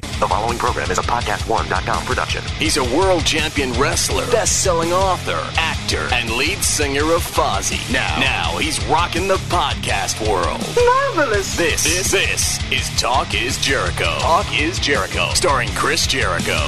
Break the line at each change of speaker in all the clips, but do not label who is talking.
The following program is a podcast1.com production.
He's a world champion wrestler, best-selling author, actor, and lead singer of Fozzy. Now, now he's rocking the podcast world.
Marvelous.
This, this, this is Talk Is Jericho. Talk Is Jericho, starring Chris Jericho.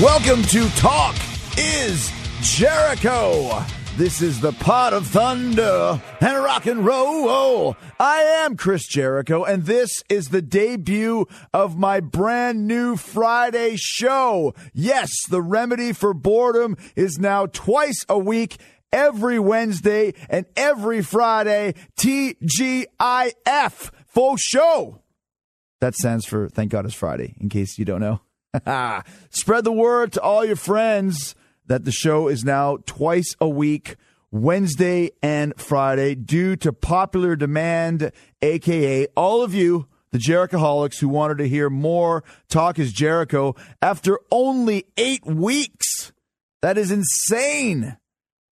Welcome to Talk is Jericho. This is the pot of thunder and rock and roll. I am Chris Jericho, and this is the debut of my brand new Friday show. Yes, the remedy for boredom is now twice a week, every Wednesday and every Friday. TGIF, full show. That stands for Thank God It's Friday, in case you don't know. Spread the word to all your friends that the show is now twice a week, Wednesday and Friday, due to popular demand, aka all of you, the Jerichoholics who wanted to hear more Talk is Jericho after only eight weeks. That is insane.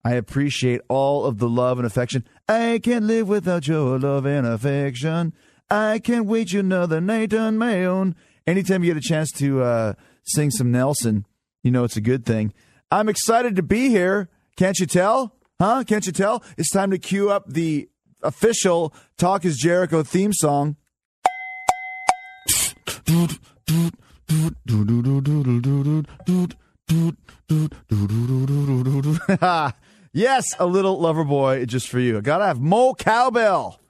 I appreciate all of the love and affection. I can't live without your love and affection. I can't wait another night on my own. Anytime you get a chance to uh, sing some Nelson, you know it's a good thing. I'm excited to be here. Can't you tell? Huh? Can't you tell? It's time to cue up the official Talk is Jericho theme song. yes, a little Loverboy just for you. I gotta have Mo Cowbell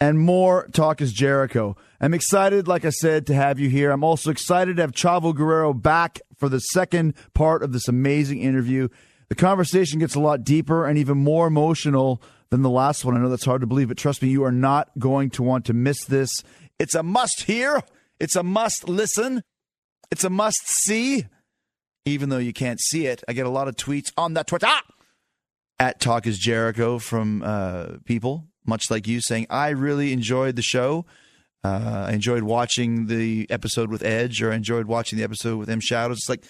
and more Talk is Jericho. I'm excited, like I said, to have you here. I'm also excited to have Chavo Guerrero back for the second part of this amazing interview. The conversation gets a lot deeper and even more emotional than the last one. I know that's hard to believe, but trust me, you are not going to want to miss this. It's a must hear, it's a must listen, it's a must see, even though you can't see it. I get a lot of tweets on that Twitter at Talk is Jericho from uh, people, much like you, saying, I really enjoyed the show. Uh, I enjoyed watching the episode with Edge, or I enjoyed watching the episode with M Shadows. It's like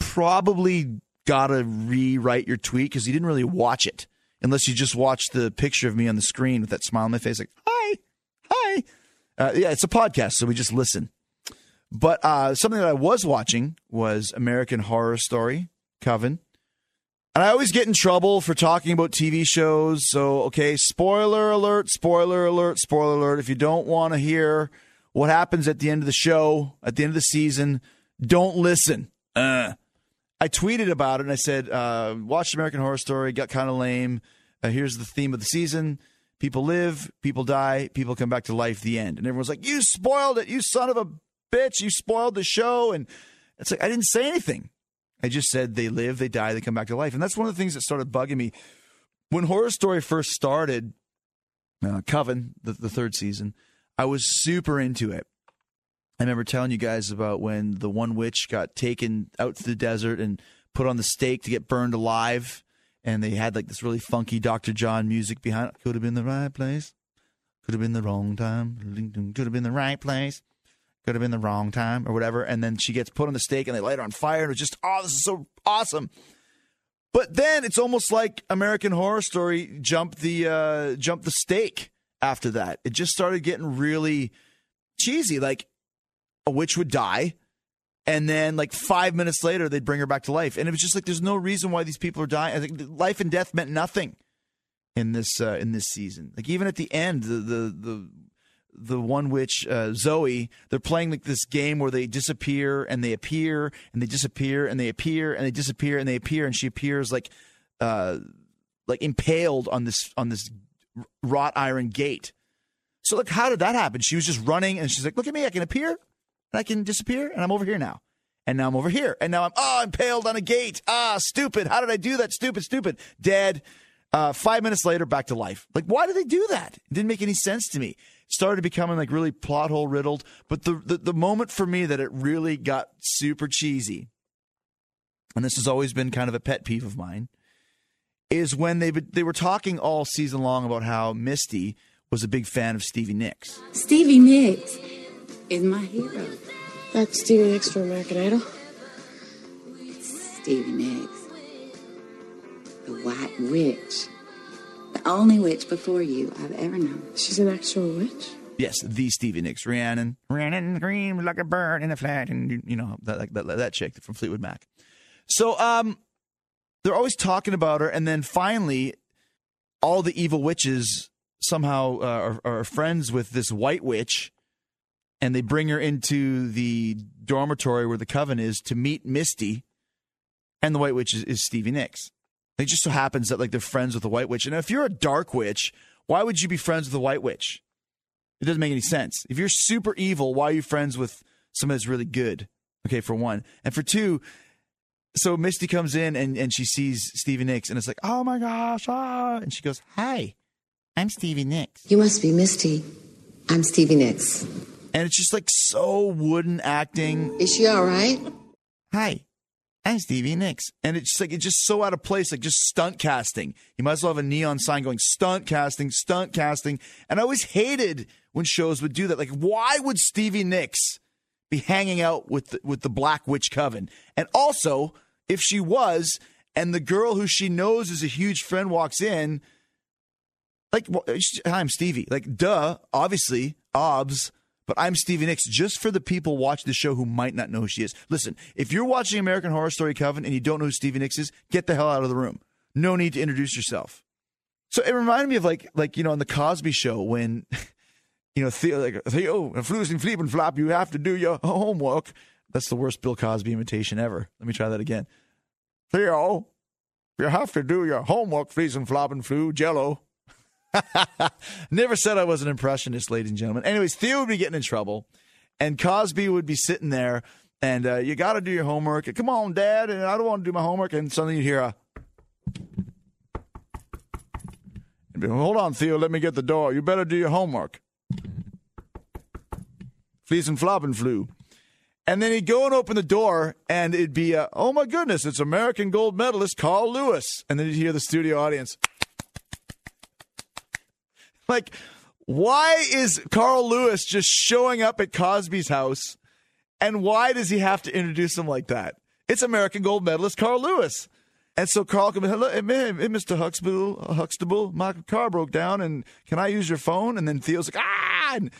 probably gotta rewrite your tweet because you didn't really watch it, unless you just watched the picture of me on the screen with that smile on my face, like hi, hi. Uh, yeah, it's a podcast, so we just listen. But uh, something that I was watching was American Horror Story, Coven. And I always get in trouble for talking about TV shows. So, okay, spoiler alert, spoiler alert, spoiler alert. If you don't want to hear what happens at the end of the show, at the end of the season, don't listen. Uh. I tweeted about it and I said, uh, watched American Horror Story, got kind of lame. Uh, here's the theme of the season people live, people die, people come back to life, the end. And everyone's like, you spoiled it, you son of a bitch, you spoiled the show. And it's like, I didn't say anything. I just said they live, they die, they come back to life. And that's one of the things that started bugging me. When Horror Story first started, uh, Coven, the, the third season, I was super into it. I remember telling you guys about when the one witch got taken out to the desert and put on the stake to get burned alive. And they had like this really funky Dr. John music behind it. Could have been the right place. Could have been the wrong time. Could have been the right place could have been the wrong time or whatever. And then she gets put on the stake and they light her on fire. And it's just, oh, this is so awesome. But then it's almost like American Horror Story jumped the uh, jumped the stake after that. It just started getting really cheesy. Like a witch would die, And then, like five minutes later, they'd bring her back to life, and it was just like there's no reason why these people are dying. Life and death meant nothing in this uh, in this season. Like even at the end, the the the the one witch uh, Zoe, they're playing like this game where they disappear and they appear and they disappear and they appear and they disappear and they appear and she appears like uh like impaled on this on this wrought iron gate. So like how did that happen? She was just running and she's like, "Look at me, I can appear and I can disappear and I'm over here now." And now I'm over here. And now I'm oh, impaled on a gate. Ah, stupid. How did I do that? Stupid, stupid. Dead. Uh, five minutes later, back to life. Like, why did they do that? It didn't make any sense to me. Started becoming like really plot hole riddled. But the, the, the moment for me that it really got super cheesy, and this has always been kind of a pet peeve of mine, is when they they were talking all season long about how Misty was a big fan of Stevie Nicks.
Stevie Nicks is my hero.
That's Stevie Nicks from American Idol.
Stevie Nicks, the White Witch, the only witch before you I've ever known.
She's an actual witch.
Yes, the Stevie Nicks, Rhiannon, Rhiannon screams like a bird in the flat, and you know that that, that chick from Fleetwood Mac. So, um, they're always talking about her, and then finally, all the evil witches somehow uh, are, are friends with this white witch, and they bring her into the dormitory where the coven is to meet Misty, and the white witch is, is Stevie Nicks. It just so happens that like they're friends with the white witch, and if you're a dark witch, why would you be friends with the white witch? It doesn't make any sense. If you're super evil, why are you friends with someone that's really good? Okay, for one. And for two, so Misty comes in and, and she sees Stevie Nicks and it's like, oh my gosh, ah. And she goes, hi, I'm Stevie Nicks.
You must be Misty. I'm Stevie Nicks.
And it's just like so wooden acting.
Is she all right?
Hi, I'm Stevie Nicks. And it's just like, it's just so out of place, like just stunt casting. You might as well have a neon sign going stunt casting, stunt casting. And I always hated when shows would do that. Like, why would Stevie Nicks be hanging out with the, with the Black Witch Coven? And also, if she was, and the girl who she knows is a huge friend walks in, like, hi I'm Stevie. Like, duh, obviously, obs, but I'm Stevie Nicks just for the people watching the show who might not know who she is. Listen, if you're watching American Horror Story Coven and you don't know who Stevie Nicks is, get the hell out of the room. No need to introduce yourself. So it reminded me of like, like you know, on the Cosby Show when, you know, Theo, like Theo, oh, Flues and Fleep and Flop, you have to do your homework. That's the worst Bill Cosby imitation ever. Let me try that again. Theo, you have to do your homework, Fleas and Flop and Flu, Jello. Never said I was an impressionist, ladies and gentlemen. Anyways, Theo would be getting in trouble, and Cosby would be sitting there, and uh, you got to do your homework. Come on, Dad, and I don't want to do my homework. And suddenly you hear a, hold on, Theo, let me get the door. You better do your homework. Fleas and flop and flu. And then he'd go and open the door, and it'd be, uh, oh my goodness, it's American gold medalist Carl Lewis. And then you'd hear the studio audience. Like, why is Carl Lewis just showing up at Cosby's house? And why does he have to introduce him like that? It's American gold medalist Carl Lewis. And so Carl comes, hello, Mr. Huxtable, Huxtable, my car broke down, and can I use your phone? And then Theo's like, ah, and,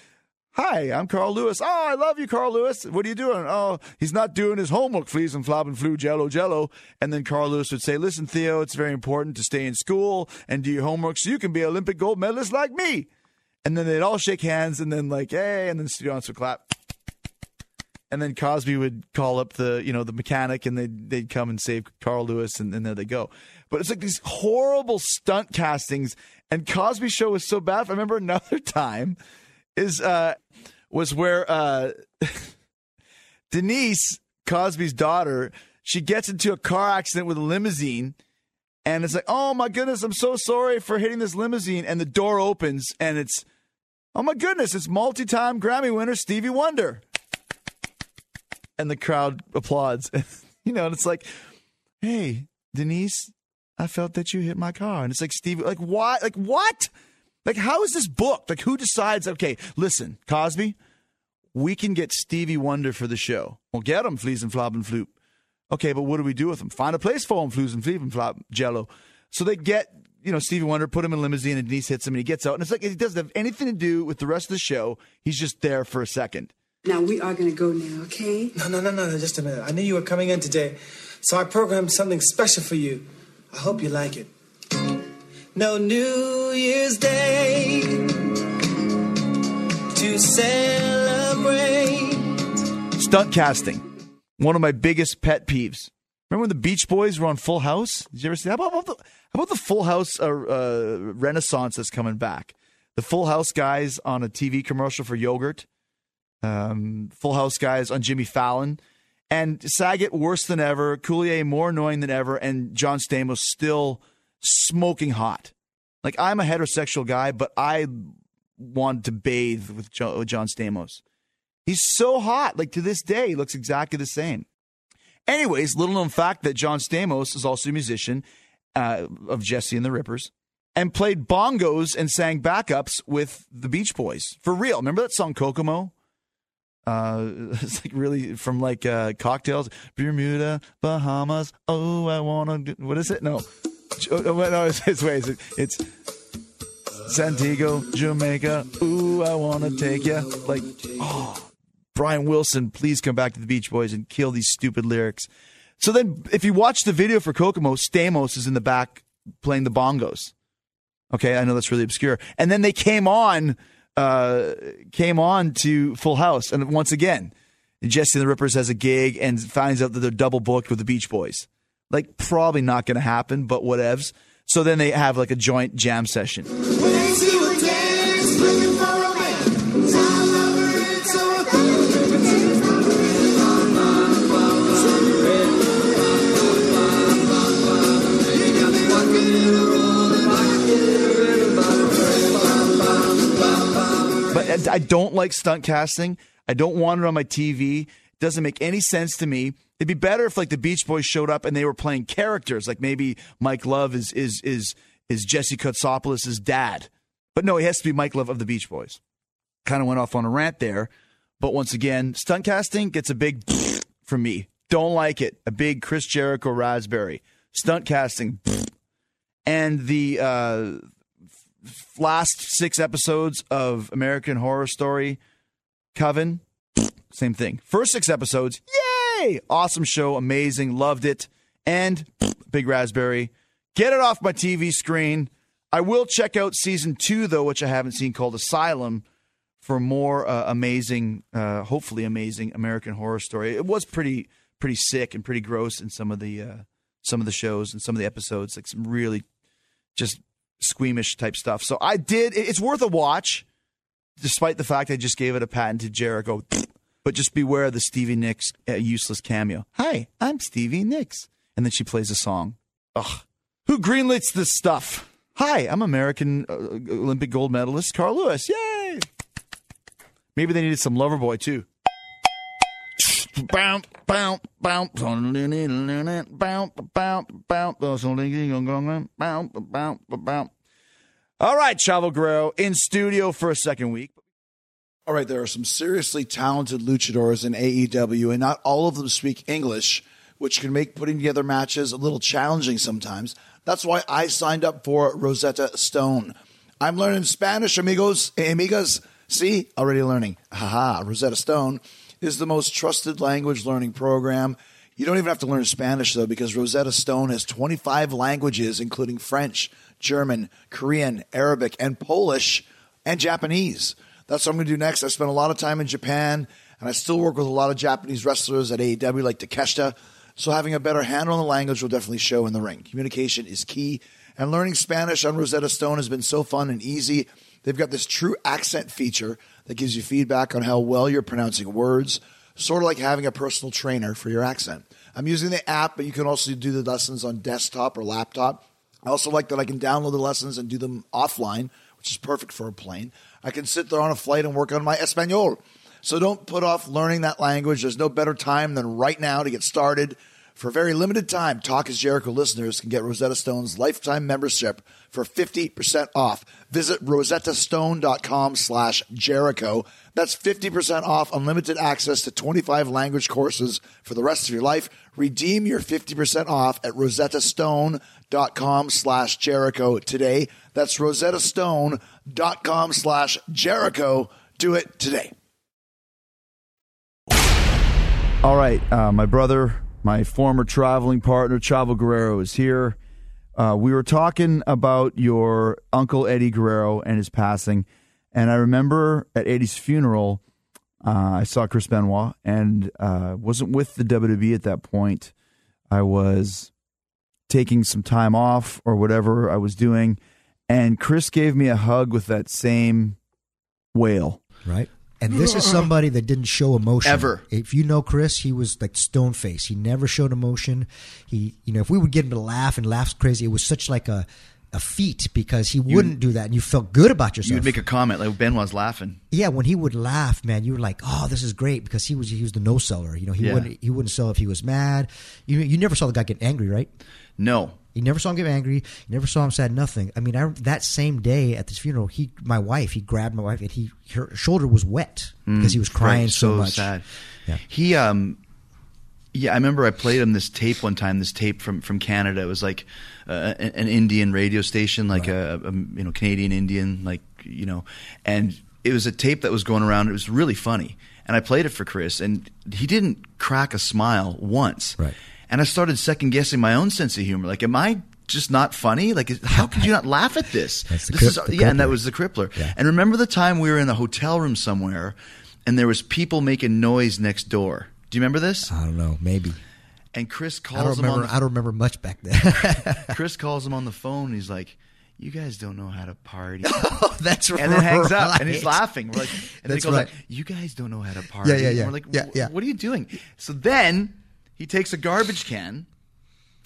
hi, I'm Carl Lewis. Oh, I love you, Carl Lewis. What are you doing? Oh, he's not doing his homework, fleas and flop and flu, jello, jello. And then Carl Lewis would say, listen, Theo, it's very important to stay in school and do your homework so you can be an Olympic gold medalist like me. And then they'd all shake hands and then like, hey, and then the studio would clap. And then Cosby would call up the, you know, the mechanic and they'd, they'd come and save Carl Lewis and, and there they go. But it's like these horrible stunt castings and Cosby show was so bad. I remember another time is uh was where uh Denise, Cosby's daughter, she gets into a car accident with a limousine and it's like, "Oh my goodness, I'm so sorry for hitting this limousine." And the door opens and it's Oh my goodness, it's multi-time Grammy winner Stevie Wonder. And the crowd applauds. you know, and it's like, "Hey, Denise, I felt that you hit my car." And it's like, "Stevie, like why? Like what?" Like, how is this booked? Like, who decides? Okay, listen, Cosby, we can get Stevie Wonder for the show. We'll get him, Fleas and Flop and Floop. Okay, but what do we do with him? Find a place for him, Fleas and Fleep and Flop, Jello. So they get, you know, Stevie Wonder, put him in a limousine, and Denise hits him, and he gets out. And it's like, it doesn't have anything to do with the rest of the show. He's just there for a second.
Now we are gonna go now, okay?
No, no, no, no, no, just a minute. I knew you were coming in today, so I programmed something special for you. I hope you like it. No New Year's Day to celebrate.
Stunt casting. One of my biggest pet peeves. Remember when the Beach Boys were on Full House? Did you ever see that? How about, the, how about the Full House uh, uh, renaissance that's coming back? The Full House guys on a TV commercial for yogurt. Um, Full House guys on Jimmy Fallon. And Saget worse than ever. Coulier more annoying than ever. And John Stamos still smoking hot. Like, I'm a heterosexual guy, but I want to bathe with John Stamos. He's so hot. Like, to this day, he looks exactly the same. Anyways, little known fact that John Stamos is also a musician uh, of Jesse and the Rippers and played bongos and sang backups with the Beach Boys. For real. Remember that song Kokomo? Uh, it's like really from like uh, cocktails, Bermuda, Bahamas. Oh, I want to. What is it? No, oh, no, it's, it's ways. It's Santiago, Jamaica. Ooh, I want to take you. Like, oh, Brian Wilson, please come back to the Beach Boys and kill these stupid lyrics. So then, if you watch the video for Kokomo, Stamos is in the back playing the bongos. Okay, I know that's really obscure. And then they came on, uh, came on to Full House, and once again, Jesse the Rippers has a gig and finds out that they're double booked with the Beach Boys. Like, probably not going to happen, but whatevs. So then they have like a joint jam session. But I don't like stunt casting. I don't want it on my TV. It doesn't make any sense to me. It'd be better if like the Beach Boys showed up and they were playing characters, like maybe Mike Love is is is is Jesse Katsopolis' dad. But no, he has to be Mike Love of the Beach Boys. Kind of went off on a rant there. But once again, stunt casting gets a big from me. Don't like it. A big Chris Jericho raspberry. Stunt casting. And the uh, last six episodes of American Horror Story Coven, same thing. First six episodes, Awesome show, amazing, loved it. And Big Raspberry, get it off my TV screen. I will check out season two, though, which I haven't seen, called Asylum, for more uh, amazing, uh, hopefully amazing American Horror Story. It was pretty, pretty sick and pretty gross in some of the uh, some of the shows and some of the episodes, like some really just squeamish type stuff. So I did. It's worth a watch, despite the fact I just gave it a patented Jericho. But just beware of the Stevie Nicks uh, useless cameo. Hi, I'm Stevie Nicks, and then she plays a song. Ugh. Who greenlights this stuff? Hi, I'm American uh, Olympic gold medalist Carl Lewis. Yay! Maybe they needed some Loverboy too. Bounce, bounce, bounce. All right, Chavo Guerrero in studio for a second week.
All right, there are some seriously talented luchadors in AEW, and not all of them speak English, which can make putting together matches a little challenging sometimes. That's why I signed up for Rosetta Stone. I'm learning Spanish, amigos, amigas. See, already learning. Haha, Rosetta Stone is the most trusted language learning program. You don't even have to learn Spanish, though, because Rosetta Stone has 25 languages, including French, German, Korean, Arabic, and Polish, and Japanese. That's what I'm going to do next. I spent a lot of time in Japan, and I still work with a lot of Japanese wrestlers at AEW, like Takeshita. So having a better handle on the language will definitely show in the ring. Communication is key, and learning Spanish on Rosetta Stone has been so fun and easy. They've got this true accent feature that gives you feedback on how well you're pronouncing words, sort of like having a personal trainer for your accent. I'm using the app, but you can also do the lessons on desktop or laptop. I also like that I can download the lessons and do them offline, which is perfect for a plane. I can sit there on a flight and work on my Espanol. So don't put off learning that language. There's no better time than right now to get started. For a very limited time, Talk is Jericho listeners can get Rosetta Stone's lifetime membership for 50% off. Visit rosettastone.com slash Jericho. That's 50% off unlimited access to 25 language courses for the rest of your life. Redeem your 50% off at rosettastone.com slash Jericho today. That's rosettastone.com slash Jericho. Do it today.
All right, uh, my brother, my former traveling partner, Chavo Guerrero, is here. Uh, we were talking about your uncle Eddie Guerrero and his passing, and I remember at Eddie's funeral, uh, I saw Chris Benoit, and uh, wasn't with the WWE at that point. I was taking some time off or whatever I was doing, and Chris gave me a hug with that same wail.
right? And this is somebody that didn't show emotion
Ever.
If you know Chris, he was like stone face. He never showed emotion. He, you know, if we would get him to laugh and laughs crazy, it was such like a a feat because he wouldn't do that, and you felt good about yourself.
You would make a comment like Ben was laughing.
yeah, when he would laugh, man, you were like, "Oh, this is great," because he was he was the no seller. You know, he
Yeah.
wouldn't he wouldn't sell if he was mad. You you never saw the guy get angry, right?
No,
You never saw him get angry. You never saw him sad. Nothing. I mean, I, that same day at this funeral, he, my wife, he grabbed my wife, and he, her shoulder was wet because he was crying
Right,
so, much.
sad.
Yeah.
He um yeah, I remember I played him this tape one time. This tape from from Canada. It was like uh, an, an Indian radio station, like a, a you know Canadian Indian, like you know, and it was a tape that was going around. It was really funny, and I played it for Chris, and he didn't crack a smile once.
Right.
And I started second guessing my own sense of humor. Like, am I just not funny? Like, how could you not laugh at this?
That's
this
crip-
is yeah, and that was the crippler.
Yeah.
And remember the time we were in a hotel room somewhere, and there was people making noise next door. Do you remember this?
I don't know, maybe.
And Chris
I don't
calls him on the
I don't remember much back then.
Chris calls him on the phone. And he's like, "You guys don't know how to party."
oh, that's right.
and then hangs up, and he's laughing. We're like, and then he
That's
goes
right.
like, "You guys don't know how to party."
Yeah, yeah,
And
yeah.
we're like,
Yeah, yeah.
"What are you doing?" So then he takes a garbage can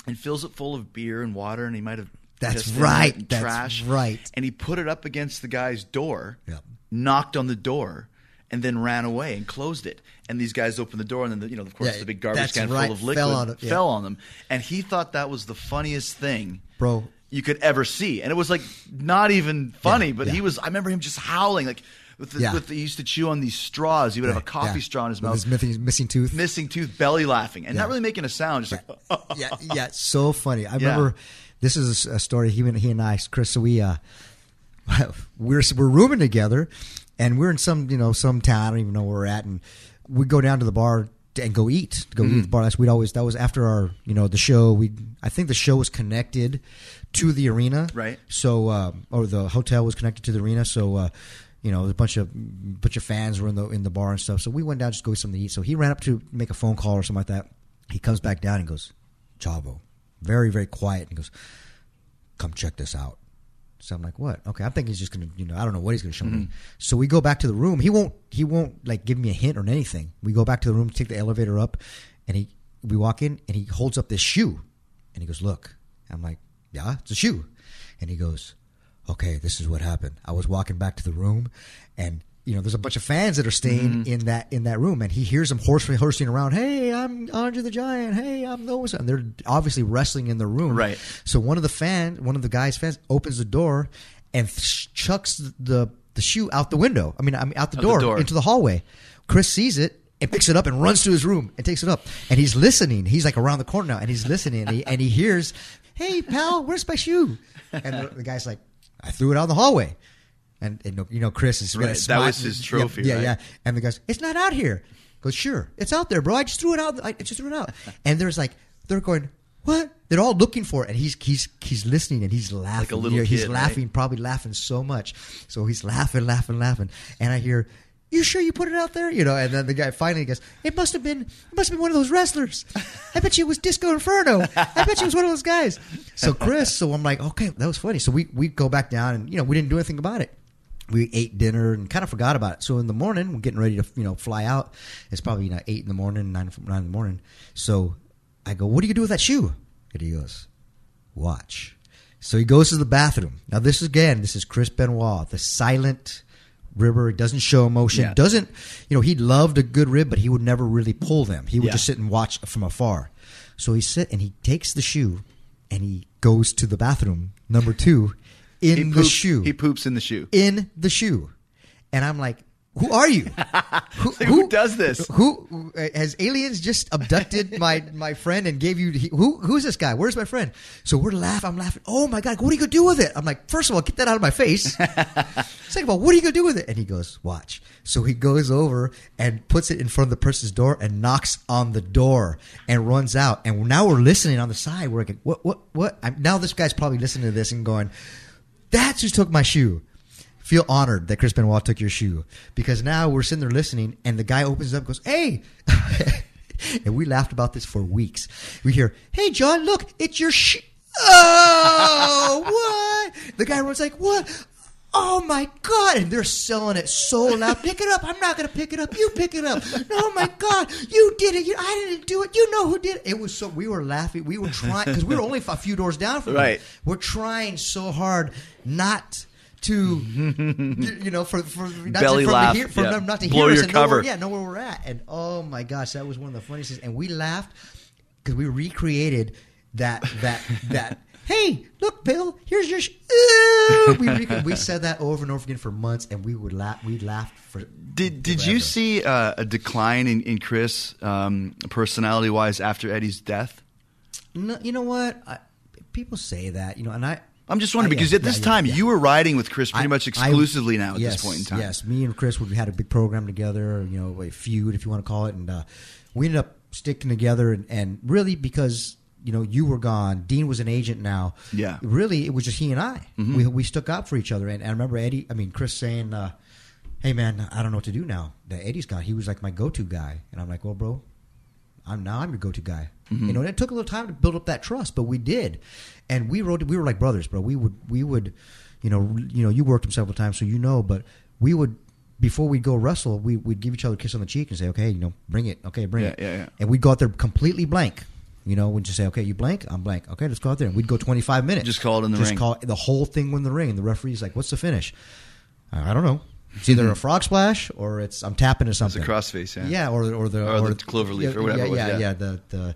and fills it full of beer and water, and he might have
That's
pissed in it
right. That's
trash,
right.
And he put it up against the guy's door,
Yep.
knocked on the door. And then ran away and closed it. And these guys opened the door, and then the, you know, of course,
Yeah,
the big garbage can
right.
full of liquid
Fell on it, yeah.
fell on them. And he thought that was the funniest thing
Bro.
you could ever see. And it was like not even funny,
Yeah,
but he was I remember him just howling like with the,
Yeah.
with the, he used to chew on these straws. He would have a coffee
Yeah.
straw in his
With
mouth.
his missing, missing tooth.
missing tooth, belly laughing, and
Yeah.
not really making a sound. Just like,
yeah, yeah, so funny. I remember this is a, story. He and he and I, Chris, so we uh, we're we're rooming together, and we're in some you know some town. I don't even know where we're at, and we go down to the bar and go eat. Go eat at the bar. That's we'd always that was after our you know the show. We I think the show was connected to the arena,
Right.
So uh, or the hotel was connected to the arena, so. Uh, you know, a bunch of bunch of fans were in the in the bar and stuff. So we went down just to go get something to eat. So he ran up to make a phone call or something like that. He comes back down and goes, Chavo, very very quiet. And goes, come check this out. So I'm like, what? Okay, I'm thinking he's just gonna, you know, I don't know what he's gonna show me. Mm-hmm. So we go back to the room. He won't, he won't like give me a hint or anything. We go back to the room, take the elevator up, and he, we walk in, and he holds up this shoe, and he goes, look. I'm like, yeah, it's a shoe, and he goes, okay, this is what happened. I was walking back to the room, and you know, there's a bunch of fans that are staying mm-hmm. in that in that room, and he hears them horsing horsing around. Hey, I'm Andre the Giant. Hey, I'm those. And they're obviously wrestling in the room,
Right.
So one of the fan, one of the guys' fans, opens the door and sh- chucks the the shoe out the window. I mean, I mean out the
Out the
door,
door.
into the hallway. Chris sees it. And picks it up and runs to his room and takes it up. And he's listening. He's like around the corner now, and he's listening. And he, and he hears, "Hey, pal, where's my shoe?" And the, the guy's like, "I threw it out in the hallway." And, and you know, Chris is
Right, that was his trophy,
Yeah, yeah,
right?
yeah. And the guy's, "It's not out here." Goes, "Sure, it's out there, bro. I just threw it out. I just threw it out." And there's like, they're going, "What?" They're all looking for it, and he's he's he's listening and he's laughing.
little
You know, he's
kid, right?
laughing, probably laughing so much. So he's laughing, laughing, laughing, and I hear. You sure you put it out there? You know, and then the guy finally goes, "It must have been, it must have been one of those wrestlers. I bet you it was Disco Inferno. I bet you it was one of those guys." So Chris, so I'm like, "Okay, that was funny." So we we go back down, and you know, we didn't do anything about it we ate dinner and kind of forgot about it. So in the morning, we're getting ready to you know fly out. It's probably you know eight in the morning, nine nine in the morning. So I go, "What do you do with that shoe?" And he goes, "Watch." So he goes to the bathroom. Now this is again, this is Chris Benoit, the silent ribber. He doesn't show emotion.
Yeah.
Doesn't you know? He loved a good rib, but he would never really pull them. He would
Yeah.
just sit and watch from afar. So he sit and he takes the shoe and he goes to the bathroom number two in
he
the shoe
He poops in the shoe.
in the shoe. And I'm like, who are you? Who,
who does this?
Who has aliens just abducted my my friend and gave you he, who who's this guy? Where's my friend? So we're laughing. I'm laughing. Oh my god, what are you gonna do with it? I'm like, first of all, get that out of my face. Second of all, what are you gonna do with it? And he goes, watch. So he goes over and puts it in front of the person's door and knocks on the door and runs out. And now we're listening on the side. We're like, what what what? I'm, now this guy's probably listening to this and going, that's who took my shoe feel honored that Chris Benoit took your shoe because now we're sitting there listening and the guy opens up and goes, Hey, and we laughed about this for weeks. We hear, Hey, John, look, it's your shoe. Oh, what? The guy runs like, What? Oh my God. And they're selling it so loud. Pick it up. I'm not going to pick it up. You pick it up. Oh my God. You did it. You, I didn't do it. You know who did it. It was so, we were laughing. We were trying, because we were only a few doors down from
Right.
them. We're trying so hard not to, you know, for, for not
Belly
to, from
laugh,
To hear, for
yeah.
not to
Blow
hear us
your
and know where-
cover.
yeah, know where we're at. And oh my gosh, that was one of the funniest things. And we laughed because we recreated that that that. Hey, look, Bill. Here's your. Sh- we rec- we said that over and over again for months, and we would laugh. We laughed for.
Did Did you see uh, a decline in, in Chris um, personality wise after Eddie's death?
No, you know what? I, people say that, you know, and I.
I'm just wondering
I- yeah,
because at
yeah,
this
yeah,
time you were riding with Chris pretty
I-
much
I-
exclusively now at
yes,
this point in time.
Yes, me and Chris we had a big program together, you know, a feud if you want to call it, and uh, we ended up sticking together, and, and really because you know you were gone, Dean was an agent now.
Yeah.
really, it was just he and I.
Mhm.
We we stuck up for each other, and, and I remember Eddie, I mean Chris saying, uh, "Hey man, I don't know what to do now. That Eddie's gone. He was like my go-to guy," and I'm like, "Well, bro." I'm now I'm your go-to guy.
Mhm.
You know, and it took a little time to build up that trust, but we did, and we wrote. We were like brothers, bro. We would we would, you know, you know, you worked him several times, so you know. But we would before we'd go wrestle, we would give each other a kiss on the cheek and say, okay, you know, bring it, okay, bring
Yeah,
it,
yeah, yeah.
and we'd go out there completely blank. You know, we'd just say, okay, you blank, I'm blank. Okay, let's go out there, and we'd go 25 minutes.
Just call it in the ring.
just
ring.
Call the whole thing in the ring, and the referee's like, what's the finish? I don't know. It's either a frog splash or it's I'm tapping to something.
It's a crossface, yeah.
Yeah, or or the
Or the clover leaf
yeah,
or whatever
Yeah,
it was,
yeah,
yeah.
yeah, The the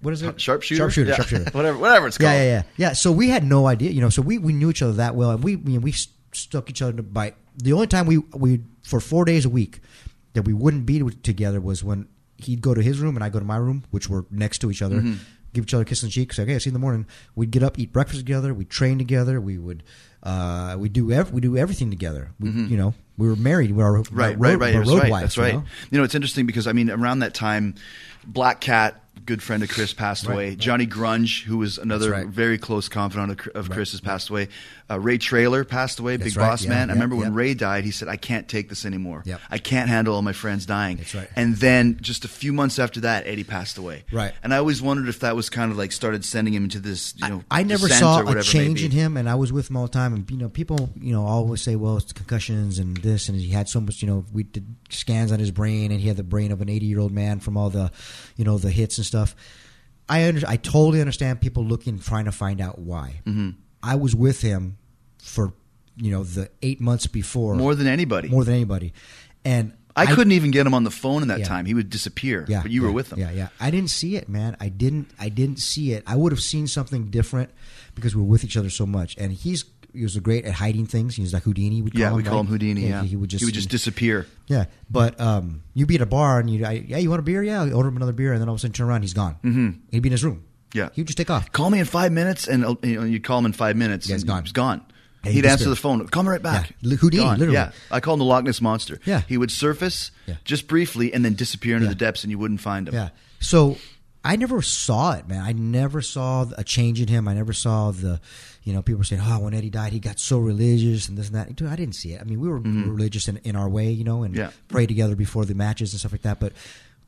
what is it?
Sharpshooter?
Sharpshooter.
Yeah.
Sharpshooter.
Whatever- whatever it's called.
yeah, yeah, yeah. So we had no idea, you know. So we, we knew each other that well, and we we, we stuck each other by the only time we we for four days a week that we wouldn't be together was when he'd go to his room and I go to my room, which were next to each other.
Mhm.
Give each other a kiss on the cheek. Say, okay, I see you in the morning. We'd get up, eat breakfast together. We'd train together. We would, uh, we do ev- we do everything together. We,
Mhm.
You know, we were married. We were
Right,
road,
right, right. That's right.
wives,
That's
you
right.
know?
You know, it's interesting because I mean, around that time, Black Cat, good friend of Chris, passed
Right,
away.
right.
Johnny Grunge, who was another
right.
very close confidant of, of Chris's, passed away. Uh, Ray Traylor passed away.
That's
Big
right,
Boss
yeah,
Man. I
yeah,
remember when. Ray died, he said, "I can't take this anymore.
Yep.
I can't handle all my friends dying."
That's right.
And then just a few months after that, Eddie passed away.
Right.
And I always wondered if that was kind of like started sending him into this, you know,
I never saw a change in him, and I was with him all the time. And you know, people, you know, always say, "Well, it's concussions and this," and he had so much. You know, we did scans on his brain, and he had the brain of an eighty-year-old man from all the, you know, the hits and stuff. I under, I totally understand people looking, trying to find out why.
Mhm.
I was with him for, you know, the eight months before,
More than anybody.
more than anybody, and
I, couldn't even get him on the phone in that
Yeah.
time. He would disappear.
Yeah,
but you
yeah,
were with him.
Yeah, yeah. I didn't see it, man. I didn't. I didn't see it. I would have seen something different because we were with each other so much. And he's he was great at hiding things. He was like Houdini. We call
Yeah,
him,
we call
right?
him Houdini. Yeah,
he would just
he would just disappear.
Yeah, but um, you'd be at a bar and you, I, yeah, you want a beer? Yeah, I'll order him another beer, and then all of a sudden turn around, he's gone.
Mhm.
He'd be in his room.
Yeah,
he'd just take off.
Call me in five minutes, and uh, you know, you'd call him in five minutes.
Yeah, he's
and
gone.
He's gone.
Yeah, he
He'd answer the phone. Call me right back.
Yeah, Houdini,
Gone.
literally.
Yeah, I call him the Loch Ness monster.
Yeah.
he would surface
Yeah.
just briefly and then disappear into
Yeah.
the depths, and you wouldn't find him.
Yeah. So I never saw it, man. I never saw a change in him. I never saw the, you know, people were saying, oh, when Eddie died, he got so religious and this and that. Dude, I didn't see it. I mean, we were
Mhm.
religious in, in our way, you know, and
Yeah.
pray together before the matches and stuff like that. But,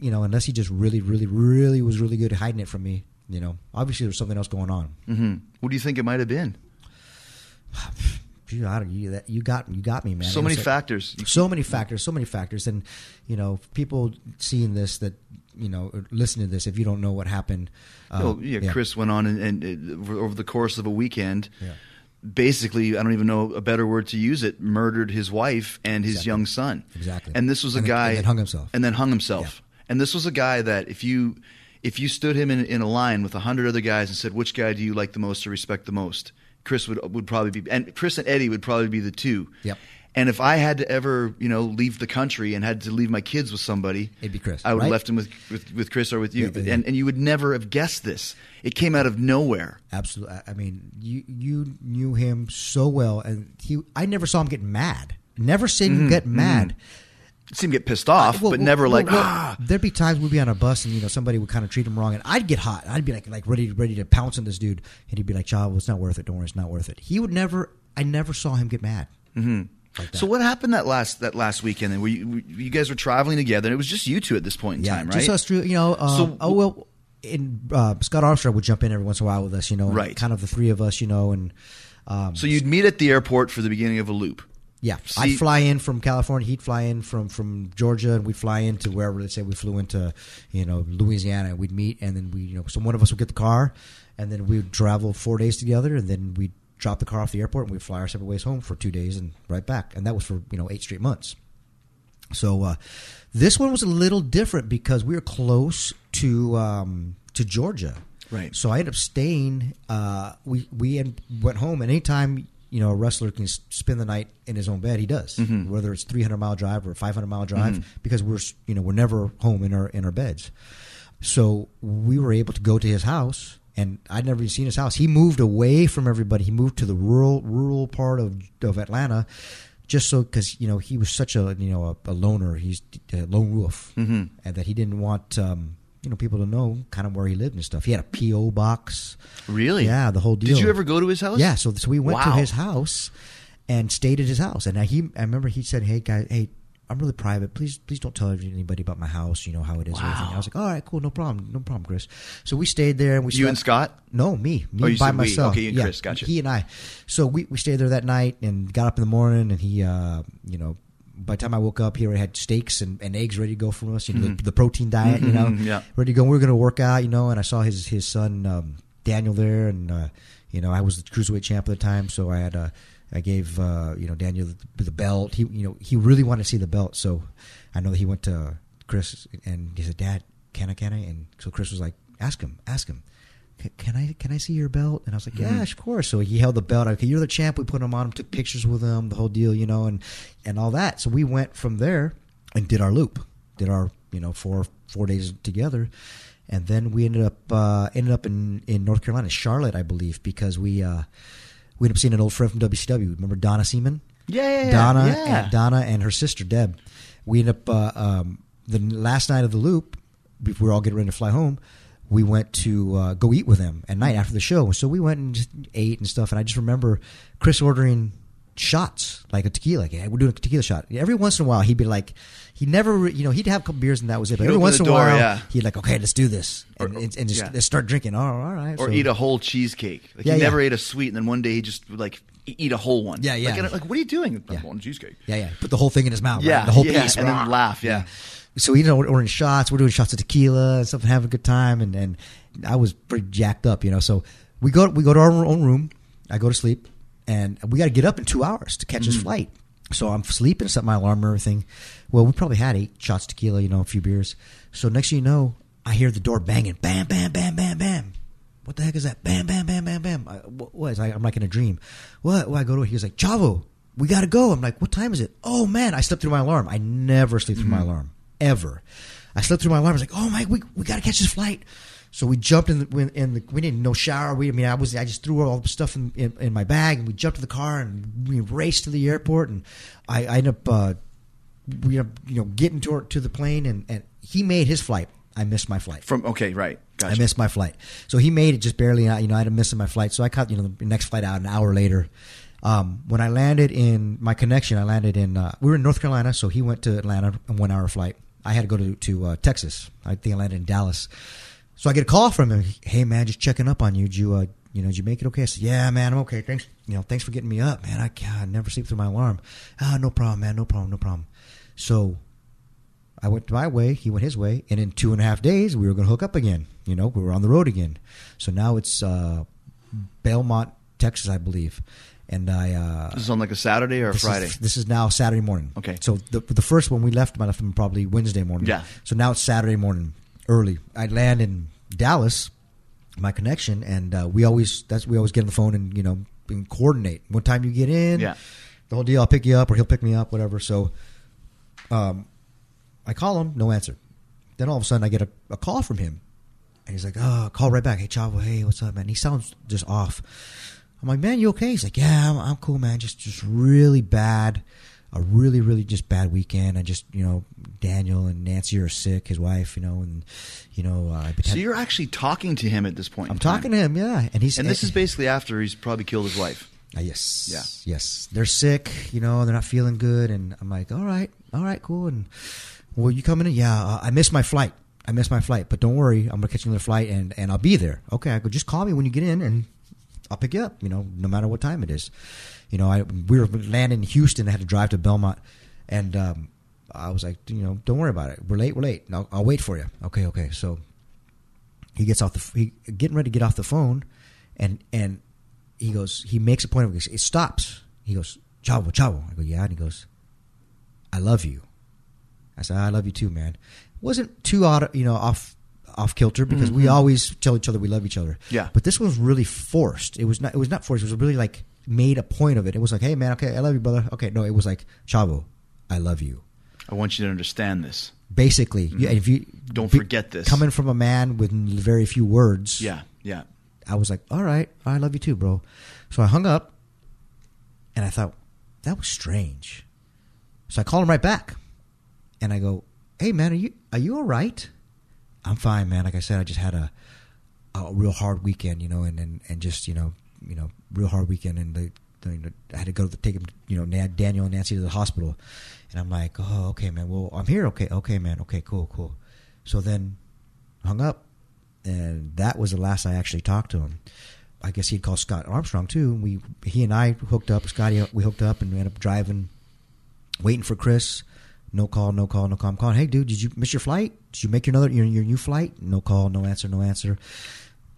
you know, unless he just really, really, really was really good at hiding it from me, you know, obviously there's something else going on.
hmm What do you think it might have been?
Gee, I don't, you, that, you got you got me, man.
So many
like-
factors.
So many factors. So many factors. And you know, people seeing this that you know, or listening to this, if you don't know what happened, uh,
Well, yeah, Chris went on and, and uh, over- the course of a weekend,
Yeah.
basically, I don't even know a better word to use it, murdered his wife and his young son.
Exactly.
And this was a
And
guy
and then hung himself.
And then hung himself. And this was a guy that if you if you stood him in, in a line with a hundred other guys and said, "Which guy do you like the most or respect the most?" Chris would would probably be, and Chris and Eddie would probably be the two.
Yep.
And if I had to ever, you know, leave the country and had to leave my kids with somebody,
It'd be Chris,
I would have left him with, with, with Chris or with you.
Yeah, yeah.
And, and you would never have guessed this. It came out of nowhere.
Absolutely. I- mean, you you knew him so well, and he. I never saw him get mad. Never seen him mm-hmm. get mm-hmm. mad.
See him get pissed off,
Uh, Well,
but
well,
never
well,
like, ah.
There'd be times we'd be on a bus and you know somebody would kind of treat him wrong, and I'd get hot. I'd be like like ready ready to pounce on this dude, and he'd be like, "Chavo, it's not worth it. Don't worry, it's not worth it." He would never. I never saw him get mad. Mm-hmm. Like.
So what happened that last that last weekend? Then were you, you guys were traveling together, and it was just you two at this point in
yeah,
time, right?
just us three. You know. Uh,
So-
oh well. In uh, Scott Armstrong would jump in every once in a while with us, you know,
Right.
Kind of the three of us, you know, and um,
So you'd meet at the airport for the beginning of a loop.
Yeah,
See-
I'd fly in from California. He'd fly in from from Georgia, and we'd fly into wherever. Let's say we flew into, you know, Louisiana. and We'd meet, and then we, you know, so one of us would get the car, and then we'd travel four days together, and then we'd drop the car off the airport, and we'd fly our separate ways home for two days and right back, and that was for you know eight straight months. So uh, this one was a little different because we were close to um, to Georgia.
Right.
So I ended up staying. Uh, we we went home, and anytime you know a wrestler can spend the night in his own bed, he does. Whether it's three hundred mile drive or five hundred mile drive, because we're you know we're never home in our in our beds. So we were able to go to his house, and I'd never even seen his house. He moved away from everybody. He moved to the rural rural part of of Atlanta, just so because you know he was such a you know a, a loner. He's a lone wolf, mm-hmm. and that he didn't want um, you know people to know kind of where he lived and stuff. He had a PO box.
Really?
Yeah, the whole deal.
Did you ever go to his house?
Yeah, so so we went to his house and stayed at his house. And I, he, I remember he said, "Hey guys, hey, I'm really private. Please, please don't tell anybody about my house. You know how it is. or. I was like, "All right, cool, no problem, no problem, Chris." So we stayed there and we.
You and Scott?
No, me, me
Oh, you
by
said we.
myself.
Okay, you and
yeah,
Chris, gotcha.
He and I. So we we stayed there that night and got up in the morning and he, uh, you know. By the time I woke up, here, I had steaks and, and eggs ready to go for us. You know, the, the protein diet. You know,
Mhm, yeah.
ready to go. We were going to work out, you know, and I saw his his son um, Daniel there, and uh, you know, I was the cruiserweight champ at the time, so I had uh, I gave uh, you know Daniel the, the belt. He you know he really wanted to see the belt, so I know that he went to Chris and he said, "Dad, can I? Can I?" And so Chris was like, "Ask him, ask him." "Can- I can I see your belt? And I was like, yeah, of course. So he held the belt. Okay, you're the champ. We put him on him, took pictures with him, the whole deal, you know, and and all that. So we went from there and did our loop, did our you know four four days together, and then we ended up uh, ended up in, in North Carolina, Charlotte, I believe, because we uh, we ended up seeing an old friend from WCW. Remember Donna Seaman?
Yeah, yeah, yeah.
Donna
Yeah.
and Donna and her sister Deb. We ended up uh, um, the last night of the loop. Before we were all getting ready to fly home, we went to uh, go eat with them at night after the show. So we went and just ate and stuff. And I just remember Chris ordering shots like a tequila. Like, yeah, we're doing a tequila shot. Every once in a while, he'd be like, he never, you know, he'd have a couple beers and that was it. But
He'd
every once in a while,
yeah.
he'd like, okay, let's do this, and, and, and just
yeah.
let's start drinking. Oh, all right.
Or
So-
eat a whole cheesecake. Like
Yeah,
he never ate a sweet, and then one day he just like eat a whole one.
Yeah, yeah.
Like, like, what are you doing?
Yeah.
A cheesecake.
Yeah, yeah. Put the whole thing in his mouth.
Yeah,
right? the whole piece,
and then
rah.
laugh, yeah.
So you know, we're ordering shots. We're doing shots of tequila and stuff, and having a good time. And, and I was pretty jacked up, you know. So we go we go to our own room. I go to sleep, and we got to get up in two hours to catch his
Mm-hmm.
flight. So I'm sleeping, set my alarm and everything. Well, we probably had eight shots of tequila, you know, a few beers. So next thing you know, I hear the door banging, bam, bam, bam, bam, bam. What the heck is that? Bam, bam, bam, bam, bam. I, what, what? I, I'm like in a dream. What? Well, I go to it. He was like, Chavo, we got to go. I'm like, what time is it? Oh, man, I slept through my alarm. I never sleep through my alarm, ever. I slept through my alarm. I was like, oh, my, we, we got to catch this flight. So we jumped in the, in the we didn't no shower. We I mean I was I just threw all the stuff in, in, in my bag and we jumped to the car and we raced to the airport and I, I ended up uh, we ended up, you know getting to to the plane and, and he made his flight. I missed my flight.
From okay, right. Gotcha.
I missed my flight. So he made it just barely. You know, I had to miss my flight. So I caught, you know, the next flight out an hour later. Um, when I landed in my connection, I landed in, uh, we were in North Carolina. So he went to Atlanta, a one hour flight. I had to go to, to uh, Texas. I think I landed in Dallas. So I get a call from him. Hey, man, just checking up on you. Did you, uh, you know, did you make it okay? I said, yeah, man, I'm okay. Thanks. You know, thanks for getting me up, man. I, I never sleep through my alarm. Ah, no problem, man. No problem. No problem. So I went my way, he went his way, and in two and a half days we were going to hook up again. You know, we were on the road again. So now it's uh, Beaumont, Texas, I believe, and I. Uh,
This is on like a Saturday or a
this
Friday.
Is, this is now Saturday morning.
Okay.
So the the first one we left, I left them probably Wednesday morning.
Yeah.
So now it's Saturday morning, early. I land in Dallas, my connection, and uh, we always that's we always get on the phone and you know and coordinate. What time you get in?
Yeah.
the whole deal. I'll pick you up, or he'll pick me up, whatever. So, um, I call him, no answer. Then all of a sudden, I get a, a call from him, and he's like, "Oh, call right back. Hey, Chavo. Hey, what's up, man?" He sounds just off. I'm like, "Man, you okay?" He's like, "Yeah, I'm, I'm cool, man. Just just really bad." A really, really just bad weekend. I just, you know, Daniel and Nancy are sick, his wife, you know, and, you know, uh,
So you're actually talking to him at this point.
I'm talking to him, yeah, and he's
and this is basically after he's probably killed his wife.
Uh, yes.
Yeah.
Yes. They're sick, you know, they're not feeling good. And I'm like, all right, all right, cool. And, well, you coming in? Yeah, uh, I missed my flight. I missed my flight, but don't worry. I'm going to catch another flight and, and I'll be there. Okay. I go, just call me when you get in and I'll pick you up, you know, no matter what time it is. You know, I, we were landing in Houston. I had to drive to Beaumont. And, um, I was like, you know, don't worry about it. We're late. We're late. I'll, I'll wait for you. Okay. Okay. So he gets off the, he getting ready to get off the phone and, and he goes, he makes a point of it. It stops. He goes, Chavo, Chavo. I go, yeah. And he goes, I love you. I said, I love you too, man. Wasn't too out, you know, off off kilter because we
Mhm.
always tell each other we love each other.
Yeah.
But this was really forced. It was not. It was not forced. It was really like made a point of it. It was like, hey, man, okay, I love you, brother. Okay, no, it was like, Chavo, I love you.
I want you to understand this.
Basically,
Mhm.
yeah, if you
Don't
be-
forget this.
Coming from a man with very few words.
Yeah, yeah.
I was like, all right, I love you too, bro. So I hung up, and I thought that was strange. So I called him right back, and I go, "Hey, man, are you are you all right?" I'm fine, man. Like I said, I just had a a real hard weekend, you know, and and, and just you know, you know, real hard weekend, and the, the I had to go to take him, you know, Na- Daniel and Nancy to the hospital, and I'm like, "Oh, okay, man. Well, I'm here. Okay, okay, man. Okay, cool, cool." So then hung up, and that was the last I actually talked to him. I guess he'd call Scott Armstrong too. We he and I hooked up. Scotty, we hooked up and we ended up driving, waiting for Chris. No call, no call, no call. I'm calling. Hey, dude, did you miss your flight? Did you make your another your, your new flight? No call, no answer, no answer.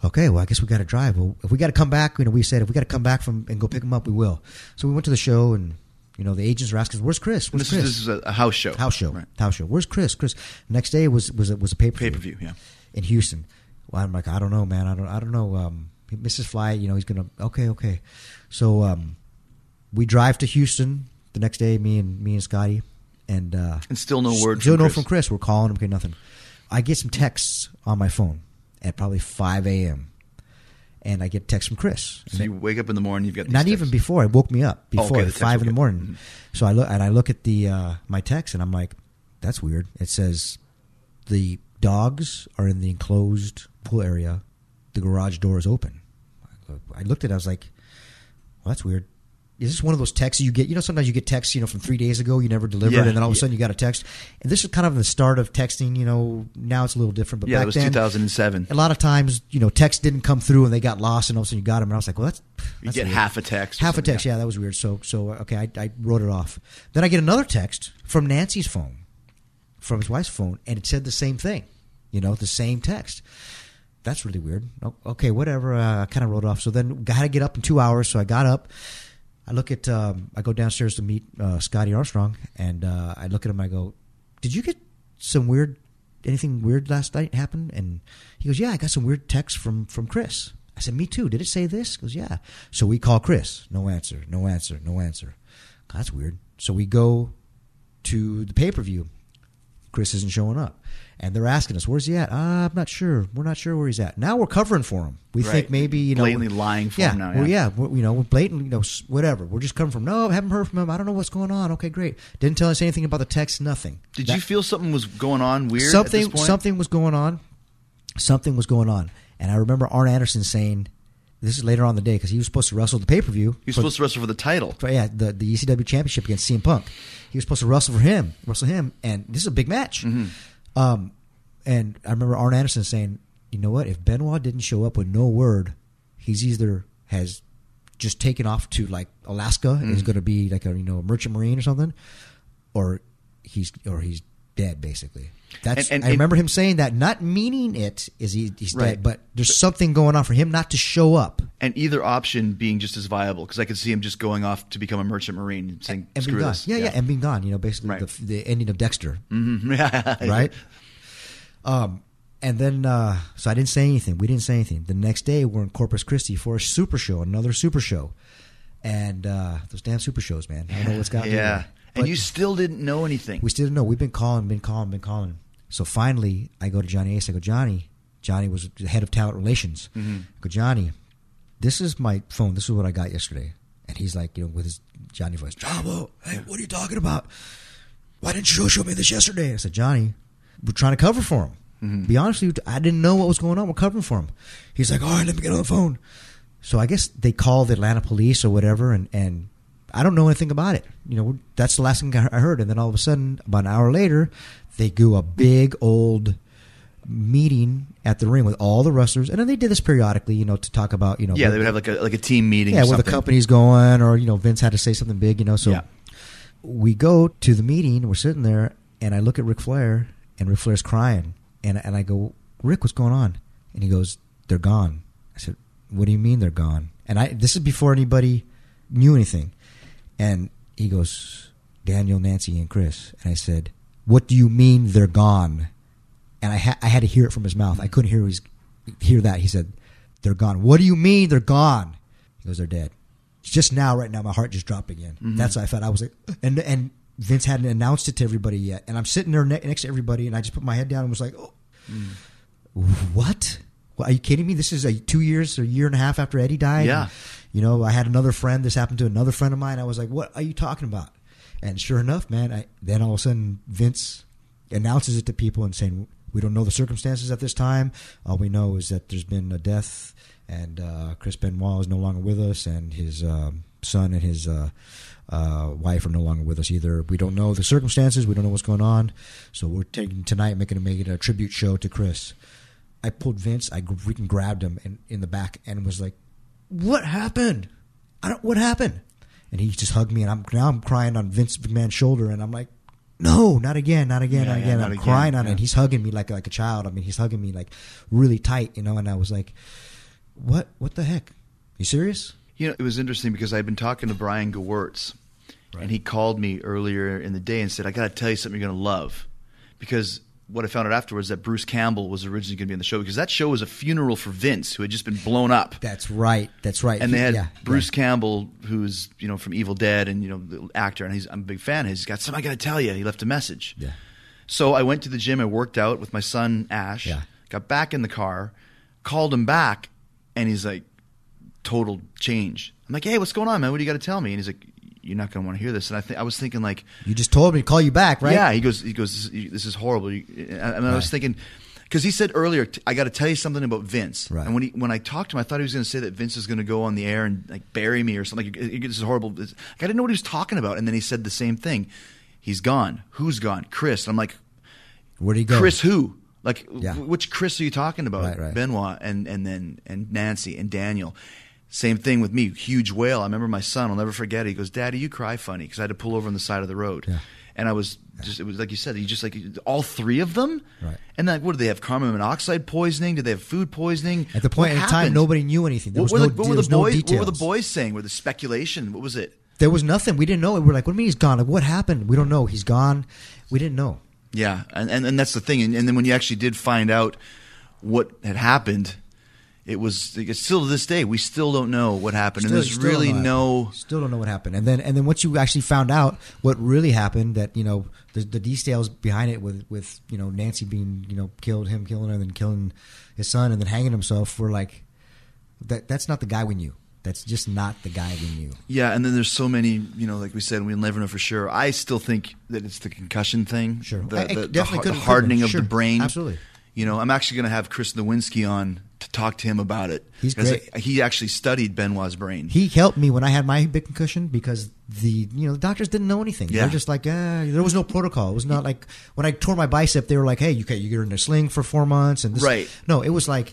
Okay, well, I guess we got to drive. Well, if we got to come back, you know, we said if we got to come back from and go pick him up, we will. So we went to the show, and you know, the agents were asking, us, "Where's Chris? Where's
this,
Chris?"
is, this is a, house show.
House show.
Right.
House show. Where's Chris? Chris. Next day was was a, was a pay per
Pay per view. Yeah.
in Houston. Well, I'm like, I don't know, man. I don't. I don't know. Um, he missed flight. You know, he's gonna. Okay, okay. So um, we drive to Houston the next day. Me and me and Scotty, and uh,
And still no word
Still
from
no
Chris.
from Chris. We're calling him. Okay, nothing. I get some texts on my phone at probably 5 a.m. and I get text from Chris.
So you wake up in the morning, you've got
Not even before. It woke me up
Oh,
before
okay,
at
text
five in the
woke you up.
morning. So I look and I look at the uh, my text and I'm like, that's weird. It says the dogs are in the enclosed pool area. The garage door is open. I looked at it. I was like, well, that's weird. Is this one of those texts you get? You know, sometimes you get texts, you know, from three days ago you never delivered,
Yeah,
and then all of a
yeah.
sudden you got a text. And this is kind of the start of texting. You know, now it's a little different, but
Yeah,
back
it was
then,
2007.
A lot of times, you know, texts didn't come through and they got lost, and all of a sudden you got them, and I was like, well, that's
You get
weird.
half a text.
Half a text, yeah. that was weird. So, so okay, I, I wrote it off. Then I get another text from Nancy's phone, from his wife's phone, and it said the same thing. You know, the same text. That's really weird. Okay, whatever. Uh, I kind of wrote it off. So then, got to get up in two hours. So I got up. I look at. Um, I go downstairs to meet uh, Scotty Armstrong, and uh, I look at him. I go, "Did you get some weird, anything weird last night happen?" And he goes, "Yeah, I got some weird text from from Chris." I said, "Me too. Did it say this?" He goes, "Yeah." So we call Chris. No answer. No answer. No answer. That's weird. So we go to the pay per view. Chris isn't showing up, and they're asking us, "Where's he at?" Uh, I'm not sure. We're not sure where he's at. Now we're covering for him. We
Right.
think maybe you know
Blatantly lying for
yeah,
him now,
Well,
yeah.
yeah, we're, you know, we're blatantly, you know, whatever. We're just coming from. No, haven't heard from him. I don't know what's going on. Okay, great. Didn't tell us anything about the text. Nothing.
Did
That-
you feel something was going on weird?
something
At this point?
something was going on something was going on and i remember arn anderson saying this is later on in the day because he was supposed to wrestle the pay-per-view
He was supposed to wrestle for the title.
for, yeah the, the ecw championship against CM punk he was supposed to wrestle for him wrestle him and this is a big match
Mm-hmm.
um, and i remember arn anderson saying you know what if benoit didn't show up with no word he's either has just taken off to like alaska and
Mm-hmm.
is going to be like a you know a merchant marine or something or he's or he's dead basically that's
And- and-
i remember him saying that not meaning it is he, he's
Right.
dead but there's something going on for him not to show up
And either option being just as viable because I could see him just going off to become a merchant marine and saying,
and
"Screw this."
yeah, yeah and being gone you know basically
Right.
the, the ending of dexter
Mhm.
right um and then uh so i didn't say anything we didn't say anything the next day we're in corpus christi for a super show another super show and uh, those damn super shows, man. I don't know what's got.
Yeah. And you still didn't know anything.
we still didn't know. We've been calling, been calling, been calling. So finally, I go to Johnny Ace. I go, Johnny. Johnny was the head of talent relations.
Mm-hmm.
I go, Johnny. This is my phone. This is what I got yesterday. And he's like, you know, with his Johnny voice, Jabo, hey, what are you talking about? Why didn't you show me this yesterday? I said, Johnny, we're trying to cover for him.
Mm-hmm.
Be honest with you, I didn't know what was going on. We're covering for him. He's like, all right, let me get on the phone. So I guess they called the Atlanta police or whatever, and, and I don't know anything about it. You know, that's the last thing I heard. And then all of a sudden, about an hour later, they do a big old meeting at the ring with all the wrestlers, and then they did this periodically, you know, to talk about, you know,
yeah,
what-
they would have like a like a team meeting.
yeah, where the company's going, or you know, Vince had to say something big, you know. So
Yeah.
we go to the meeting. We're sitting there, and I look at Ric Flair, and Ric Flair's crying, and and I go, Rick, what's going on? And he goes, They're gone. I said, What do you mean they're gone? And I this is before anybody knew anything, and he goes, Daniel, Nancy, and Chris, and I said, What do you mean they're gone? And I ha- I had to hear it from his mouth. I couldn't hear his hear that. He said, "They're gone." What do you mean they're gone? He goes, "They're dead." Just now, right now, my heart just dropped again. Mm-hmm. That's what I felt. I was like, uh, and and Vince hadn't announced it to everybody yet, and I'm sitting there ne- next to everybody, and I just put my head down and was like, mm. oh, "What? Well, are you kidding me? This is a two years or a year and a half after Eddie died.
Yeah.
And, you know, I had another friend. This happened to another friend of mine. I was like, "What are you talking about?" And sure enough, man, I, then all of a sudden Vince announces it to people and saying, "We don't know the circumstances at this time. All we know is that there's been a death, and uh, Chris Benoit is no longer with us, and his um, son and his uh, uh, wife are no longer with us either. We don't know the circumstances. We don't know what's going on. So we're taking tonight, making a making a tribute show to Chris." I pulled Vince. I freaking grabbed him in, in the back and was like, "What happened? I don't. What happened?" And he just hugged me, and I'm now I'm crying on Vince McMahon's shoulder, and I'm like, "No, not again, not again,
Yeah,
not
yeah,
again."
not
I'm
again,
crying on it,
yeah.
and he's hugging me like like a child. I mean, he's hugging me like really tight, you know. And I was like, "What? What the heck? You serious?"
You know, it was interesting because I'd been talking to Brian Gewirtz, and he called me earlier in the day and said, "I got to tell you something you're going to love," because what I found out afterwards that Bruce Campbell was originally going to be on the show because that show was a funeral for Vince, who had just been blown up.
That's right. That's right.
and
He-
they had
yeah,
Bruce
yeah.
Campbell, who's you know from Evil Dead and you know the actor, and he's I'm a big fan. He's got something I got to tell you. He left a message.
Yeah.
So I went to the gym. I worked out with my son Ash.
Yeah.
Got back in the car, called him back, and he's like, total change. I'm like, hey, what's going on, man? What do you got to tell me? And he's like, you're not going to want to hear this. And I think I was thinking like,
You just told me to call you back, right?
yeah. He goes, he goes, this is, this is horrible. You- And I was
Right.
thinking. Because he said earlier, t- I got to tell you something about Vince.
Right.
And when he when I talked to him, I thought he was going to say that Vince is going to go on the air and like bury me or something. Like, this is horrible. This- I didn't know what he was talking about. And then he said the same thing. He's gone. Who's gone? Chris. I'm like,
Where'd he go?
Chris who? Like
Yeah.
which Chris are you talking about?
Right, right.
Benoit and and then and Nancy and Daniel. Same thing with me. Huge wail. I remember my son. I'll never forget. it. He goes, "Daddy, you cry funny," because I had to pull over on the side of the road.
Yeah.
And I was just. It was like you said. You just like all three of them.
Right.
And like, what did they have? Carbon monoxide poisoning? Did they have food poisoning?
At the point in time, nobody knew anything. There
What
was
were
no,
the, what were the
no
boys?
details.
what were the boys saying? Were the speculation? What was it?
There was nothing. We didn't know. We were like, "What do you mean he's gone? Like, what happened? We don't know. He's gone. We didn't know."
Yeah, and, and, and that's the thing. And, and then when you actually did find out what had happened, it was it's still to this day we still don't know what happened,
Still-
and there's really no.
Still don't know what happened. And then and then once you actually found out what really happened, that you know the, the details behind it with with you know Nancy being you know killed, him killing her, and then killing his son, and then hanging himself. We're like, that that's not the guy we knew. That's just not the guy we knew.
Yeah, and then there's so many, you know, like we said, we'll never know for sure. I still think that it's the concussion thing,
Sure.
the,
I-
the, the, the hardening of
Sure.
the brain.
Absolutely.
You know, I'm actually going to have Chris Nowinski on talk to him about it.
He's great.
I- he actually studied Benoit's brain.
He helped me when I had my big concussion because the you know the doctors didn't know anything.
Yeah.
They're just like, eh, there was no protocol. It was not like when I tore my bicep, they were like, hey, you can you're in a sling for four months and this.
Right.
No, it was like,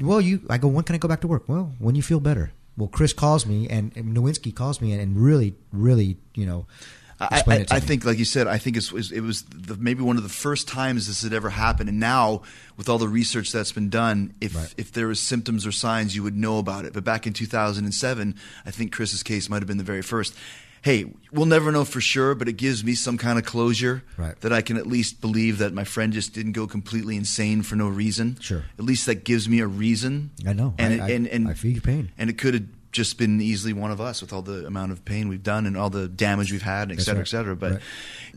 well, you. I go, when can I go back to work? Well, when you feel better. Well, Chris calls me and, and Nowinski calls me and, and really, really, you know,
I,
explain
I,
it to
I think, like you said, I think it's, it was the, maybe one of the first times this had ever happened. And now, with all the research that's been done, if
Right.
if there was symptoms or signs, you would know about it. But back in 2007, I think Chris's case might have been the very first. Hey, we'll never know for sure, but it gives me some kind of closure
Right.
that I can at least believe that my friend just didn't go completely insane for no reason.
Sure.
At least that gives me a reason.
I know.
And
I-
it, and, and
I feel your pain.
And it could have just been easily one of us with all the amount of pain we've done and all the damage we've had, et cetera,
right.
et cetera. But
Right.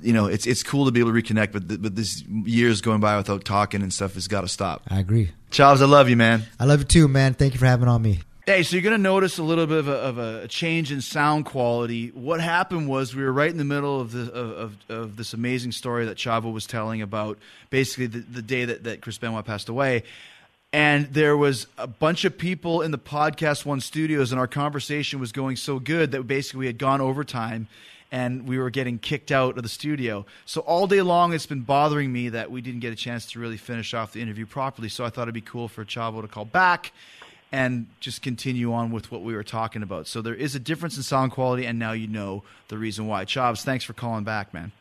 you know, it's it's cool to be able to reconnect. But th- but this years going by without talking and stuff has got to stop.
I agree.
Charles, I love you, man.
I love you too, man. Thank you for having on me.
Hey, so you're going to notice a little bit of a, of a change in sound quality. What happened was we were right in the middle of the of, of, of this amazing story that Chavo was telling about basically the, the day that, that Chris Benoit passed away. And there was a bunch of people in the PodcastOne studios, and our conversation was going so good that basically we had gone overtime and we were getting kicked out of the studio. So all day long, it's been bothering me that we didn't get a chance to really finish off the interview properly. So I thought it'd be cool for Chavo to call back and just continue on with what we were talking about. So there is a difference in sound quality, and now you know the reason why. Chobs, thanks for calling back, man.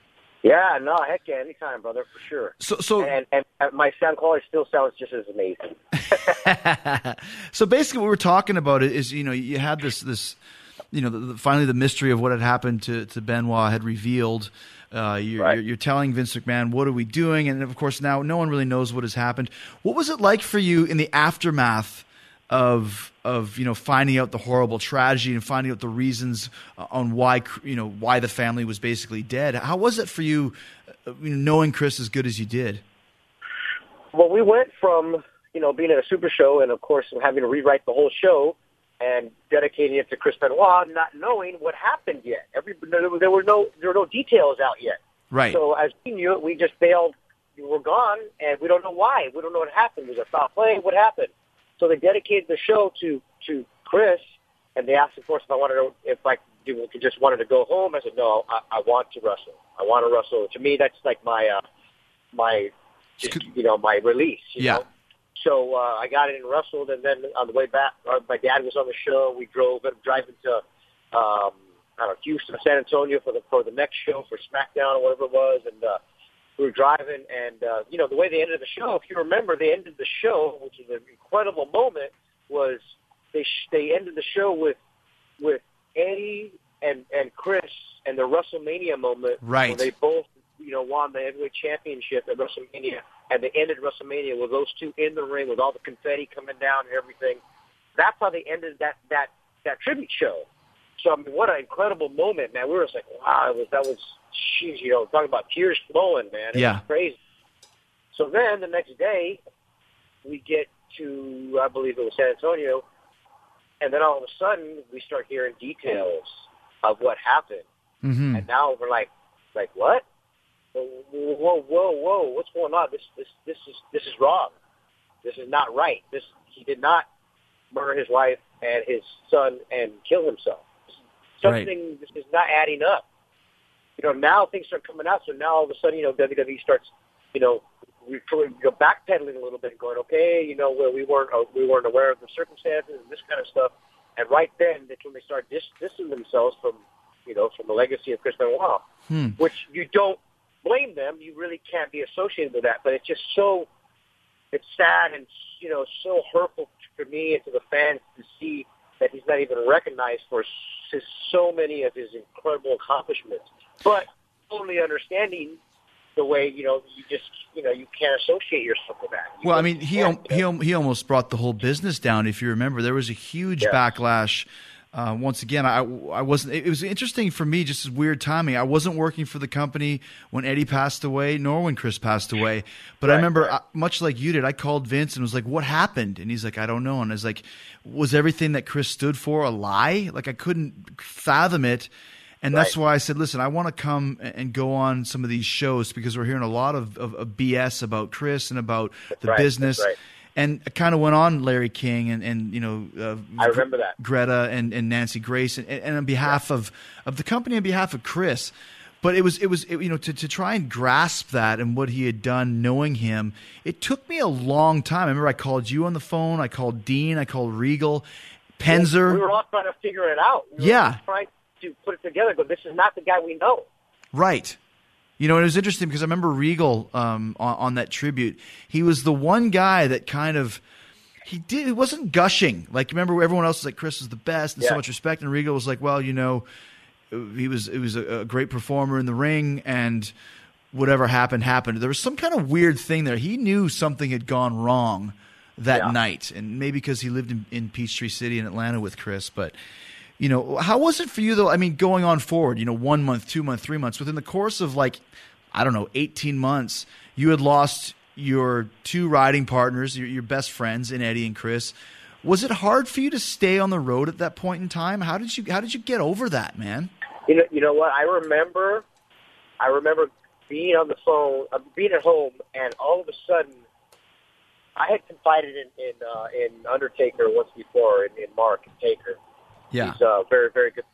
Yeah, no, heck yeah, anytime, brother, for sure.
So, so
and, and, my sound quality still sounds just as amazing.
so basically, what we're talking about is you know you had this this you know the, the, finally the mystery of what had happened to to Benoit had revealed. Uh, you're,
Right.
you're, you're telling Vince McMahon, what are we doing? And of course, now no one really knows what has happened. What was it like for you in the aftermath of of you know finding out the horrible tragedy and finding out the reasons uh, on why you know why the family was basically dead? How was it for you, uh, you know, knowing Chris as good as you did?
Well, we went from you know being at a super show and of course having to rewrite the whole show and dedicating it to Chris Benoit, not knowing what happened yet. Every there were- no there were no details out yet.
Right.
So as we knew it, we just bailed. We were gone, and we don't know why. We don't know what happened. Was it foul play? What happened? So they dedicated the show to to Chris, and they asked, of course, if I wanted to, if I do- just wanted to go home. I said, no, I, I want to wrestle. I want to wrestle. To me, that's like my uh, my just, you know my release. You
Yeah.
Know? So uh, I got in and wrestled, and then on the way back, uh, my dad was on the show. We drove, and driving to um, I don't know Houston, San Antonio for the for the next show for SmackDown or whatever it was, and uh, we were driving, and uh, you know the way they ended the show. If you remember, they ended the show, which is an incredible moment. Was they sh- they ended the show with with Eddie and and Chris and the WrestleMania moment,
Right.
Where they both you know won the heavyweight championship at WrestleMania, and they ended WrestleMania with those two in the ring with all the confetti coming down and everything. That's how they ended that that that tribute show. So I mean, what an incredible moment, man! We were just like, wow, it was that was, jeez, you know, talking about tears flowing, man. It
Yeah.
crazy. So then the next day, we get to, I believe it was San Antonio, and then all of a sudden we start hearing details of what happened,
Mm-hmm.
and now we're like, like what? Whoa, whoa, whoa! What's going on? This, this, this is this is wrong. This is not right. This he did not murder his wife and his son and kill himself.
Right.
Something this is not adding up. You know, now things start coming out, so now all of a sudden, you know, WWE starts, you know, you backpedaling a little bit, and going, okay, you know, where we weren't uh, we weren't aware of the circumstances and this kind of stuff. And right then, that's when they start dis- distancing themselves from, you know, from the legacy of Chris Benoit,
Hmm.
which you don't blame them. You really can't be associated with that, but it's just so it's sad and you know so hurtful for me and to the fans to see that he's not even recognized for so many of his incredible accomplishments. But totally understanding the way you know you just you know you can't associate yourself with that. You
Well, I mean, he al- he al- he almost brought the whole business down. If you remember, there was a huge
Yes.
backlash. Uh, once again, I I wasn't. It was interesting for me, just as weird timing. I wasn't working for the company when Eddie passed away, nor when Chris passed away. But I remember,
right.
uh, much like you did, I called Vince and was like, "What happened?" And he's like, "I don't know." And I was like, "Was everything that Chris stood for a lie?" Like I couldn't fathom it. And that's why I said, listen, I want to come and go on some of these shows because we're hearing a lot of, of, of BS about Chris and about the
right,
business.
right.
And I kind of went on Larry King and, and you know, uh,
I remember that.
Greta and, and Nancy Grace and, and on behalf of, of the company, on behalf of Chris. But it was, it was, it, you know, to, to try and grasp that and what he had done, knowing him, it took me a long time. I remember I called you on the phone, I called Dean, I called Regal, Penzer.
We were all trying to figure it out. We
Yeah.
trying to put it together. But this is not the guy we know.
Right. You know, it was interesting because I remember Regal um, on, on that tribute. He was the one guy that kind of he did. He wasn't gushing. Like remember, everyone else was like Chris is the best and so much respect, and Regal was like, well, you know, he was it was a, a great performer in the ring and. Whatever happened, happened. There was some kind of weird thing there. He knew something had gone wrong that
Yeah.
night, and maybe because he lived in, in Peachtree City in Atlanta with Chris, but. You know, how was it for you though? I mean, going on forward, you know, one month, two month, three months, within the course of like, I don't know, 18 months, you had lost your two riding partners, your, your best friends in Eddie and Chris. Was it hard for you to stay on the road at that point in time? How did you how did you get over that, man?
You know, you know what? I remember, I remember being on the phone, uh, being at home, and all of a sudden, I had confided in in, uh, in Undertaker once before, in, in Mark and Taker.
Yeah.
He's a very, very good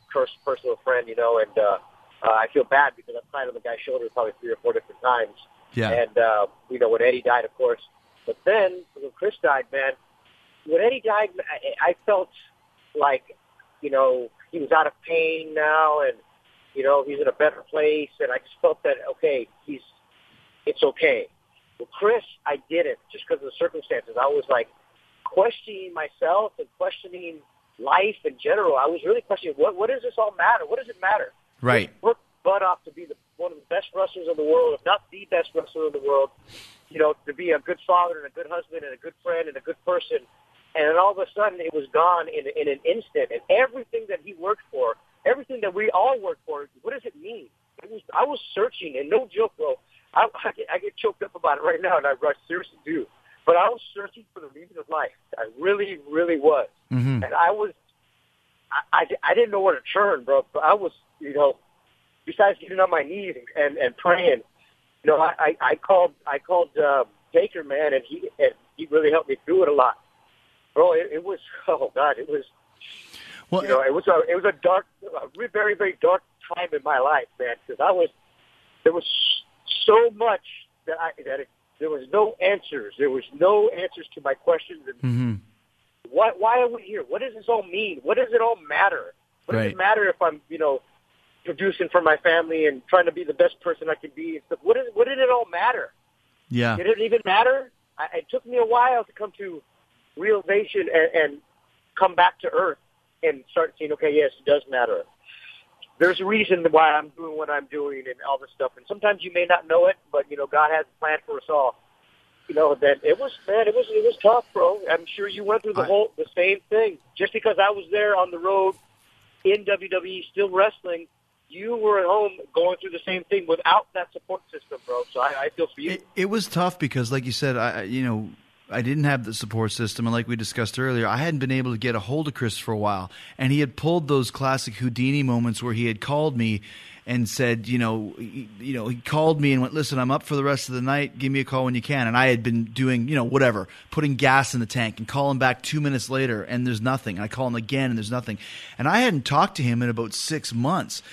personal friend, you know, and uh, uh, I feel bad because I've climbed on the guy's shoulder probably three or four different times.
Yeah.
And, uh, you know, when Eddie died, of course. But then when Chris died, man, when Eddie died, I, I felt like, you know, he was out of pain now and, you know, he's in a better place. And I just felt that, okay, he's, it's okay. With Chris, I didn't just because of the circumstances. I was like questioning myself and questioning life in general. I was really questioning what what does this all matter? What does it matter?
Right.
Work butt off to be the one of the best wrestlers in the world, if not the best wrestler in the world. You know, to be a good father and a good husband and a good friend and a good person. And then all of a sudden, it was gone in in an instant. And everything that he worked for, everything that we all work for, what does it mean? It was I was searching, and no joke, bro. I, I, get, I get choked up about it right now, and I, I seriously do. But I was searching for the meaning of life. I really, really was.
Mm-hmm.
And I was, I, I, I didn't know where to turn, bro. But I was, you know, besides getting on my knees and, and, praying, you know, I, I, I called, I called uh, Taker, man, and he, and he really helped me through it a lot, bro. It, it was, oh God, it was,
well,
you know, it was a, it was a dark, a very, very dark time in my life, man, because I was, there was so much that I, that it, there was no answers. There was no answers to my questions. And
Mm-hmm.
why, why are we here? What does this all mean? What does it all matter? What does it matter if I'm, you know, producing for my family and trying to be the best person I can be and stuff? What, is, what did it all matter?
Yeah.
Did it even matter? I, it took me a while to come to realization and, and come back to earth and start seeing, okay, yes, it does matter. There's a reason why I'm doing what I'm doing and all this stuff. And sometimes you may not know it, but you know, God has a plan for us all. You know that it was man, it was it was tough, bro. I'm sure you went through the
I-
whole the same thing. Just because I was there on the road in WWE, still wrestling, you were at home going through the same thing without that support system, bro. So I, I feel for you.
It, it was tough because, like you said, I I- you know I didn't have the support system, and like we discussed earlier, I hadn't been able to get a hold of Chris for a while, and he had pulled those classic Houdini moments where he had called me and said, you know, he, you know, he called me and went, "Listen, I'm up for the rest of the night. Give me a call when you can." And I had been doing, you know, whatever, putting gas in the tank, and call him back two minutes later, and there's nothing. And I call him again, and there's nothing. And I hadn't talked to him in about six months.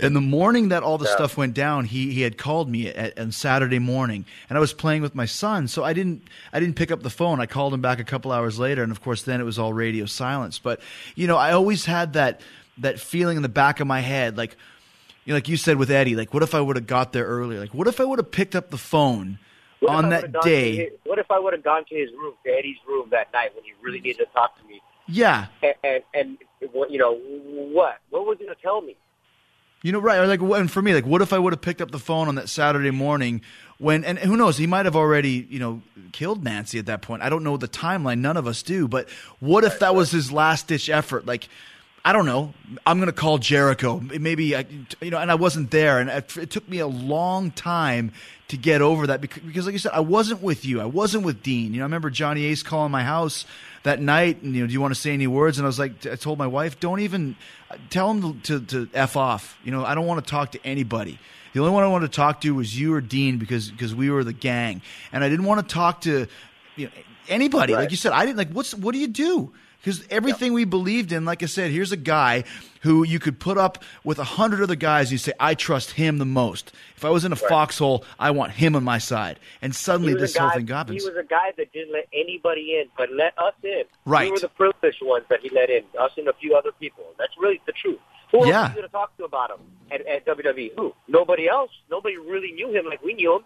And the morning that all the stuff went down, he he had called me at, on Saturday morning, and I was playing with my son, so I didn't I didn't pick up the phone. I called him back a couple hours later, and of course, then it was all radio silence. But you know, I always had that that feeling in the back of my head, like you know, like you said with Eddie, like what if I would have got there earlier? Like what if I would have picked up the phone
What
on that
would've gone to
day?
his- what if I would have gone to his room, to Eddie's room that night when he really needed to talk to me?
Yeah,
And and, and what you know what? What was he going to tell me?
You know, right? Or like, and for me, like, what if I would have picked up the phone on that Saturday morning when, and who knows, he might have already, you know, killed Nancy at that point. I don't know the timeline. None of us do. But what if that was his last ditch effort? Like, I don't know. I'm going to call Jericho. Maybe I, you know, and I wasn't there, and it, took me a long time to get over that because, because, like you said, I wasn't with you. I wasn't with Dean. You know, I remember Johnny Ace calling my house that night, and you know, do you want to say any words? And I was like, I told my wife, don't even tell him to, to, to f off. You know, I don't want to talk to anybody. The only one I wanted to talk to was you or Dean because because we were the gang, and I didn't want to talk to you know, anybody. Like you said, I didn't like. What's what do you do? Because everything we believed in, like I said, here's a guy who you could put up with a hundred other guys. And You say, I trust him the most. If I was in a foxhole, I want him on my side. And suddenly,
He was
this
a
whole
guy-
thing happens.
He was a guy that didn't let anybody in, but let us in.
Right.
We were the privileged ones that he let in, us and a few other people. That's really the truth. Who else
Yeah.
was going to talk to about him at, at WWE? Who? Nobody else. Nobody really knew him like we knew him.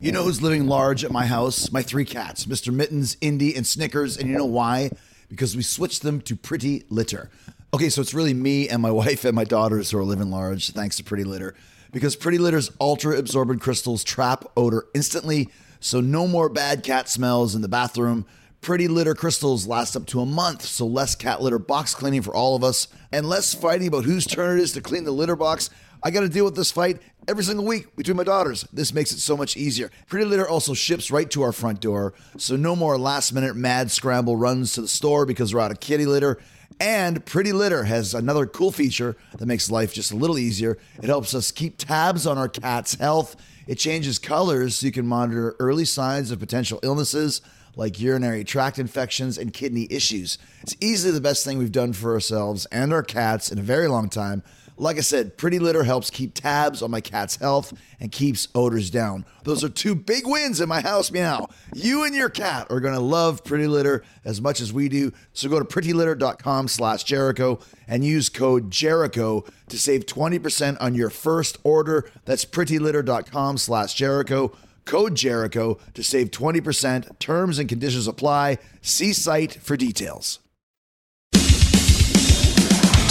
You know who's living large at my house? My three cats, Mr. Mittens, Indy, and Snickers. And you know why? Because we switched them to Pretty Litter. Okay, so it's really me and my wife and my daughters who are living large, thanks to Pretty Litter. Because Pretty Litter's ultra absorbent crystals trap odor instantly so no more bad cat smells in the bathroom. Pretty litter crystals last up to a month, so less cat litter box cleaning for all of us, and less fighting about whose turn it is to clean the litter box. I got to deal with this fight every single week between my daughters. This makes it so much easier. Pretty Litter also ships right to our front door, so no more last minute mad scramble runs to the store because we're out of kitty litter. And Pretty Litter has another cool feature that makes life just a little easier. It helps us keep tabs on our cat's health. It changes colors so you can monitor early signs of potential illnesses like urinary tract infections and kidney issues. It's easily the best thing we've done for ourselves and our cats in a very long time. Like I said, Pretty Litter helps keep tabs on my cat's health and keeps odors down. Those are two big wins in my house meow. You and your cat are going to love Pretty Litter as much as we do. So go to prettylitter.com slash Jericho and use code Jericho to save 20% on your first order. That's prettylitter.com slash Jericho. Code Jericho to save 20%. Terms and conditions apply. See site for details.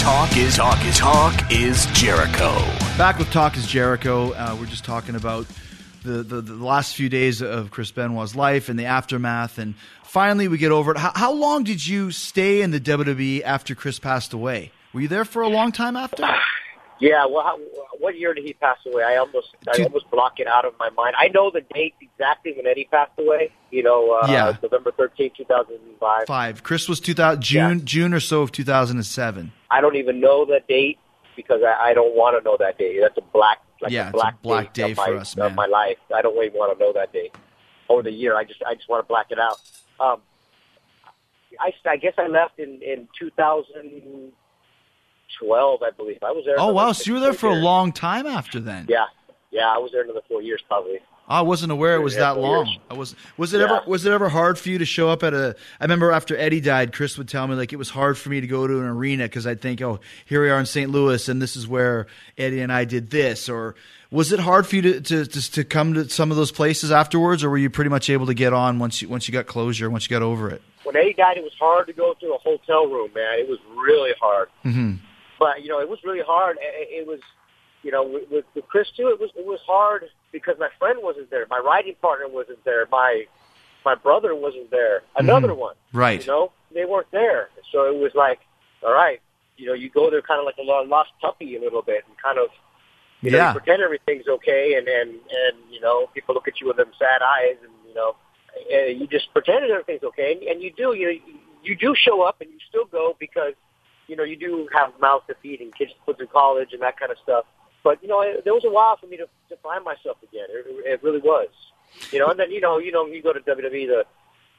Talk is talk is talk is Jericho.
Back with Talk is Jericho. Uh, we're just talking about the, the, the last few days of Chris Benoit's life and the aftermath. And finally, we get over it. How, how long did you stay in the WWE after Chris passed away? Were you there for a long time after?
Yeah. Well, what year did he pass away? I almost I almost block it out of my mind. I know the date exactly when Eddie passed away. You know, uh,
Yeah.
November thirteenth, two thousand five.
Five. Chris was 2000, June, June or so of 2007.
I don't even know the date because I, I don't want to know that date. That's a black, like
Yeah,
a
it's a
black,
black day
of my,
for us,
of
man.
my life. I don't even want to know that date or the year. I just, I just want to black it out. Um, I, I guess I left in in 2012, I believe. I was there.
Oh, wow. So you were there for a long time after then.
Yeah, yeah. I was there another four years probably.
I wasn't aware it was that long.
years.
I was. Was it
Yeah.
ever? Was it ever hard for you to show up at a? I remember after Eddie died, Chris would tell me like it was hard for me to go to an arena because I'd think, oh, here we are in St. Louis, and this is where Eddie and I did this. Or was it hard for you to to to, to come to some of those places afterwards, or were you pretty much able to get on once you once you got closure, once you got over it?
When Eddie died, it was hard to go to a hotel room, man. It was really hard.
Mm-hmm.
But you know, it was really hard. It, it was, you know, with, with, with Chris too. It was it was hard because my friend wasn't there, my riding partner wasn't there, my my brother wasn't there, another
Mhm.
one.
Right.
You know, they weren't there, so it was like, all right, you know, you go there kind of like a lo- lost puppy a little bit, and kind of. You know,
Yeah.
you pretend everything's okay, and and and you know, people look at you with them sad eyes, and you know, and you just pretend that everything's okay, and, and you do. You you do show up, and you still go because you know, you do have mouths to feed and kids to put through college and that kind of stuff. But you know, it, there was a while for me to, to find myself again. It, it really was. You know, and then you know, you know, you go to WWE, the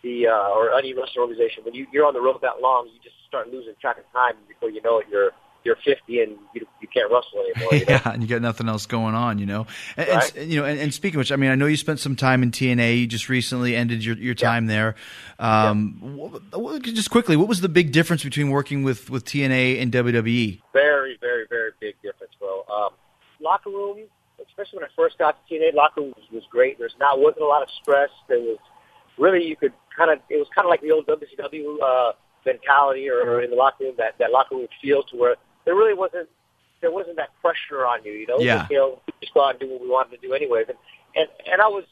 the uh, or any wrestling organization. When you, you're on the road that long, you just start losing track of time. Before you know it, you're you're 50 and you, you can't wrestle anymore. You know?
yeah, and you got nothing else going on, you know. And, and- you know, and, and speaking of which, I mean, I know you spent some time in TNA. You just recently ended your, your time there. Um, wh- wh- just quickly, what was the big difference between working with, with TNA and? WWE?
Very, very, very big difference, bro. Um, locker room, especially when I first got to TNA, locker room was, was great. There's not wasn't a lot of stress. There was really you could kind of it was kind of like the old WCW uh, mentality or, or in the locker room that that locker room feel to where there really wasn't there wasn't that pressure on you. You know,
Yeah.
you know, we just go out and do what we wanted to do anyways. And and and I was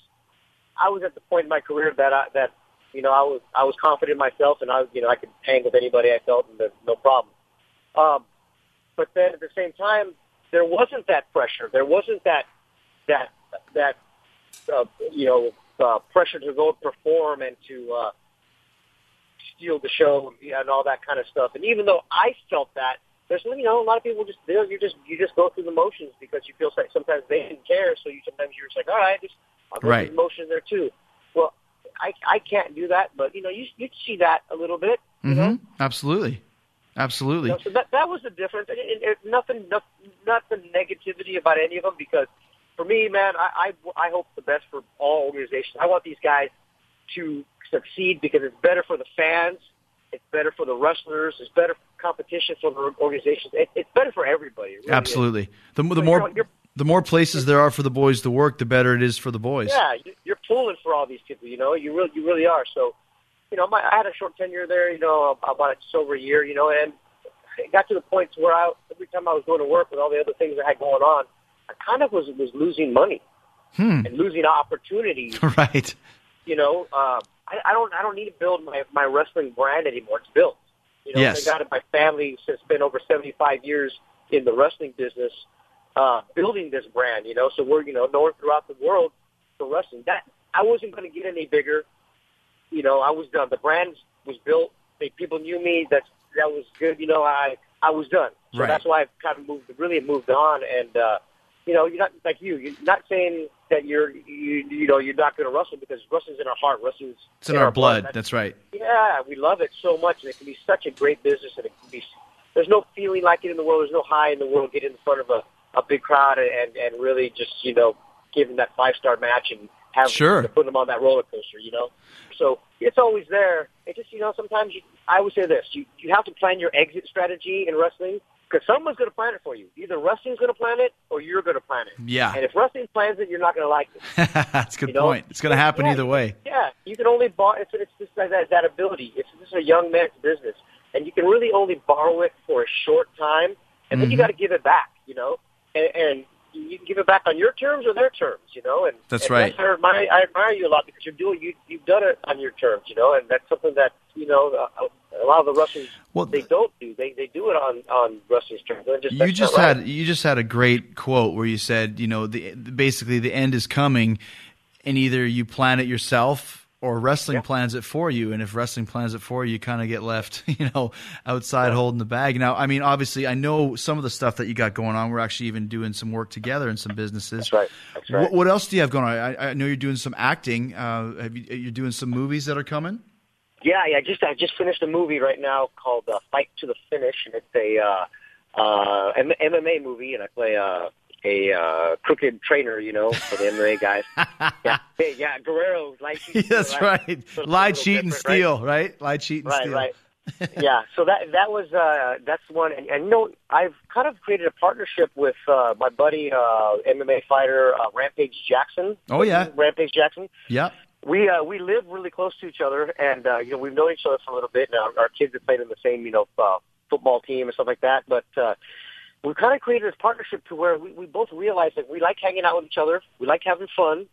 I was at the point in my career that I, that you know I was I was confident in myself and I was you know I could hang with anybody I felt and there's no problem. Um, but then at the same time, there wasn't that pressure. There wasn't that that that uh, you know uh, pressure to go perform and to uh, steal the show and all that kind of stuff. And even though I felt that, there's you know a lot of people just they're- you just you just go through the motions because you feel like sometimes they didn't care, so you sometimes you're just like all right, just I'll go
Right.
through the motions there too. Well, I I can't do that, but you know you you see that a little bit. You know?
Mm-hmm. Absolutely. Absolutely.
You know, so that that was the difference. And it, it, nothing, no, not the negativity about any of them because for me, man, I, I I hope the best for all organizations. I want these guys to succeed because it's better for the fans, it's better for the wrestlers, it's better competition for the organizations. It, it's better for everybody. Really is.
Absolutely. The, the
So, you
more
you're-
the more places there are for the boys to work, the better it is for the boys.
Yeah, you- you're pulling for all these people. You know, you really, you really are. So, you know, my, I had a short tenure there. You know, about just over a year. You know, and it got to the point where I, every time I was going to work with all the other things I had going on, I kind of was was losing money.
Hmm.
and losing opportunities.
right.
You know, uh, I, I don't I don't need to build my my wrestling brand anymore. It's built. You know,
Yes.
I got it. My family has been over 75 years in the wrestling business, uh, building this brand. You know, so we're you know known throughout the world for wrestling. That I wasn't going to get any bigger. You know, I was done. The brand was built. People knew me. That that was good. You know, I I was done. So
Right.
that's why I've kind of moved, really moved on. And uh, you know, you're not like you. You're not saying that you're you you know you're not going to wrestle because wrestling's in our heart. Wrestling's
It's in our blood. That's right.
yeah, we love it so much, and it can be such a great business, and it can be. There's no feeling like it in the world. There's no high in the world getting in front of a, a big crowd and and really just you know giving that five star match and have
Sure.
putting them on that roller coaster. You know, so it's always there. It just you know sometimes you, I would say this: you you have to plan your exit strategy in wrestling because someone's going to plan it for you. Either wrestling's going to plan it or you're going to plan it.
Yeah.
And if wrestling plans it, you're not going to like it.
That's a good
You know?
point. It's going to happen
Yeah.
either way.
Yeah, you can only borrow. It's, it's just like that, that ability. It's this is a young man's business, and you can really only borrow it for a short time, and then you
Mhm.
got to give it back. You know, and, and you can give it back on your terms or their terms. You know, and
That's
and
right.
I admire, I admire you a lot because you're doing you you've done it on your terms. You know, and that's something that you know a, a lot of the Russians well, they don't do. They they do it on on wrestlers' terms. Just,
You just
not right.
had you just had a great quote where you said, you know, the basically the end is coming, and either you plan it yourself or wrestling plans it for you. And if wrestling plans it for you, you kind of get left, you know, outside holding the bag. Now, I mean, obviously, I know some of the stuff that you got going on. We're actually even doing some work together in some businesses. That's
right. That's right.
What, what else do you have going on? I, I know you're doing some acting. Uh, have you, you're doing some movies that are coming.
Yeah, yeah. I just I just finished a movie right now called uh, Fight to the Finish, and it's a uh, uh, M- MMA movie, and I play uh, a uh, crooked trainer, you know, for the MMA guys. yeah, hey, yeah, Guerrero, light cheat.
That's right.
So
Lie, cheat, and
different, right?
steal. Right? Lie, cheat, and Steel.
Right,
steal.
right. yeah, so that that was uh, that's one, and, and you know I've kind of created a partnership with uh, my buddy uh, MMA fighter uh, Rampage Jackson.
Oh, yeah.
Rampage Jackson.
Yeah.
We uh, we live really close to each other, and uh, you know we've known each other for a little bit now. Our kids have played in the same you know uh, football team and stuff like that. But uh, we kind of created this partnership to where we, we both realized that we like hanging out with each other, we like having fun,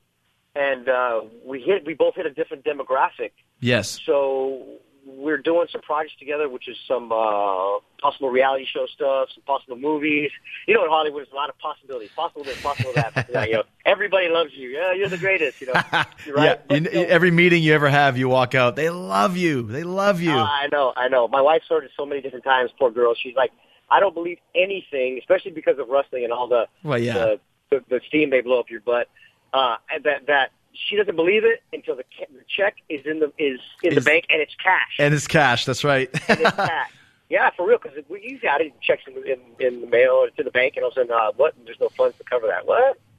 and uh, we hit we both hit a different demographic.
Yes.
So we're doing some projects together, which is some uh, possible reality show stuff, some possible movies. You know, in Hollywood, there's a lot of possibilities. Possible this, possible that. Yeah, you know, everybody loves you. Yeah, you're the greatest. You know, right?
Yeah. You- every meeting you ever have, you walk out. They love you. They love you.
Uh, I know, I know. My wife's heard it so many different times. Poor girl. She's like, I don't believe anything, especially because of wrestling and all the
Well, yeah.
the, the, the steam they blow up your butt. Uh, that that she doesn't believe it until the, the check is in the is in
Is-
the bank and it's cash.
and it's cash. That's right.
and it's cash. Yeah, for real. Because we usually got it checks in, in in the mail or to the bank, and all of a sudden, uh, what? There's no funds to cover that. What?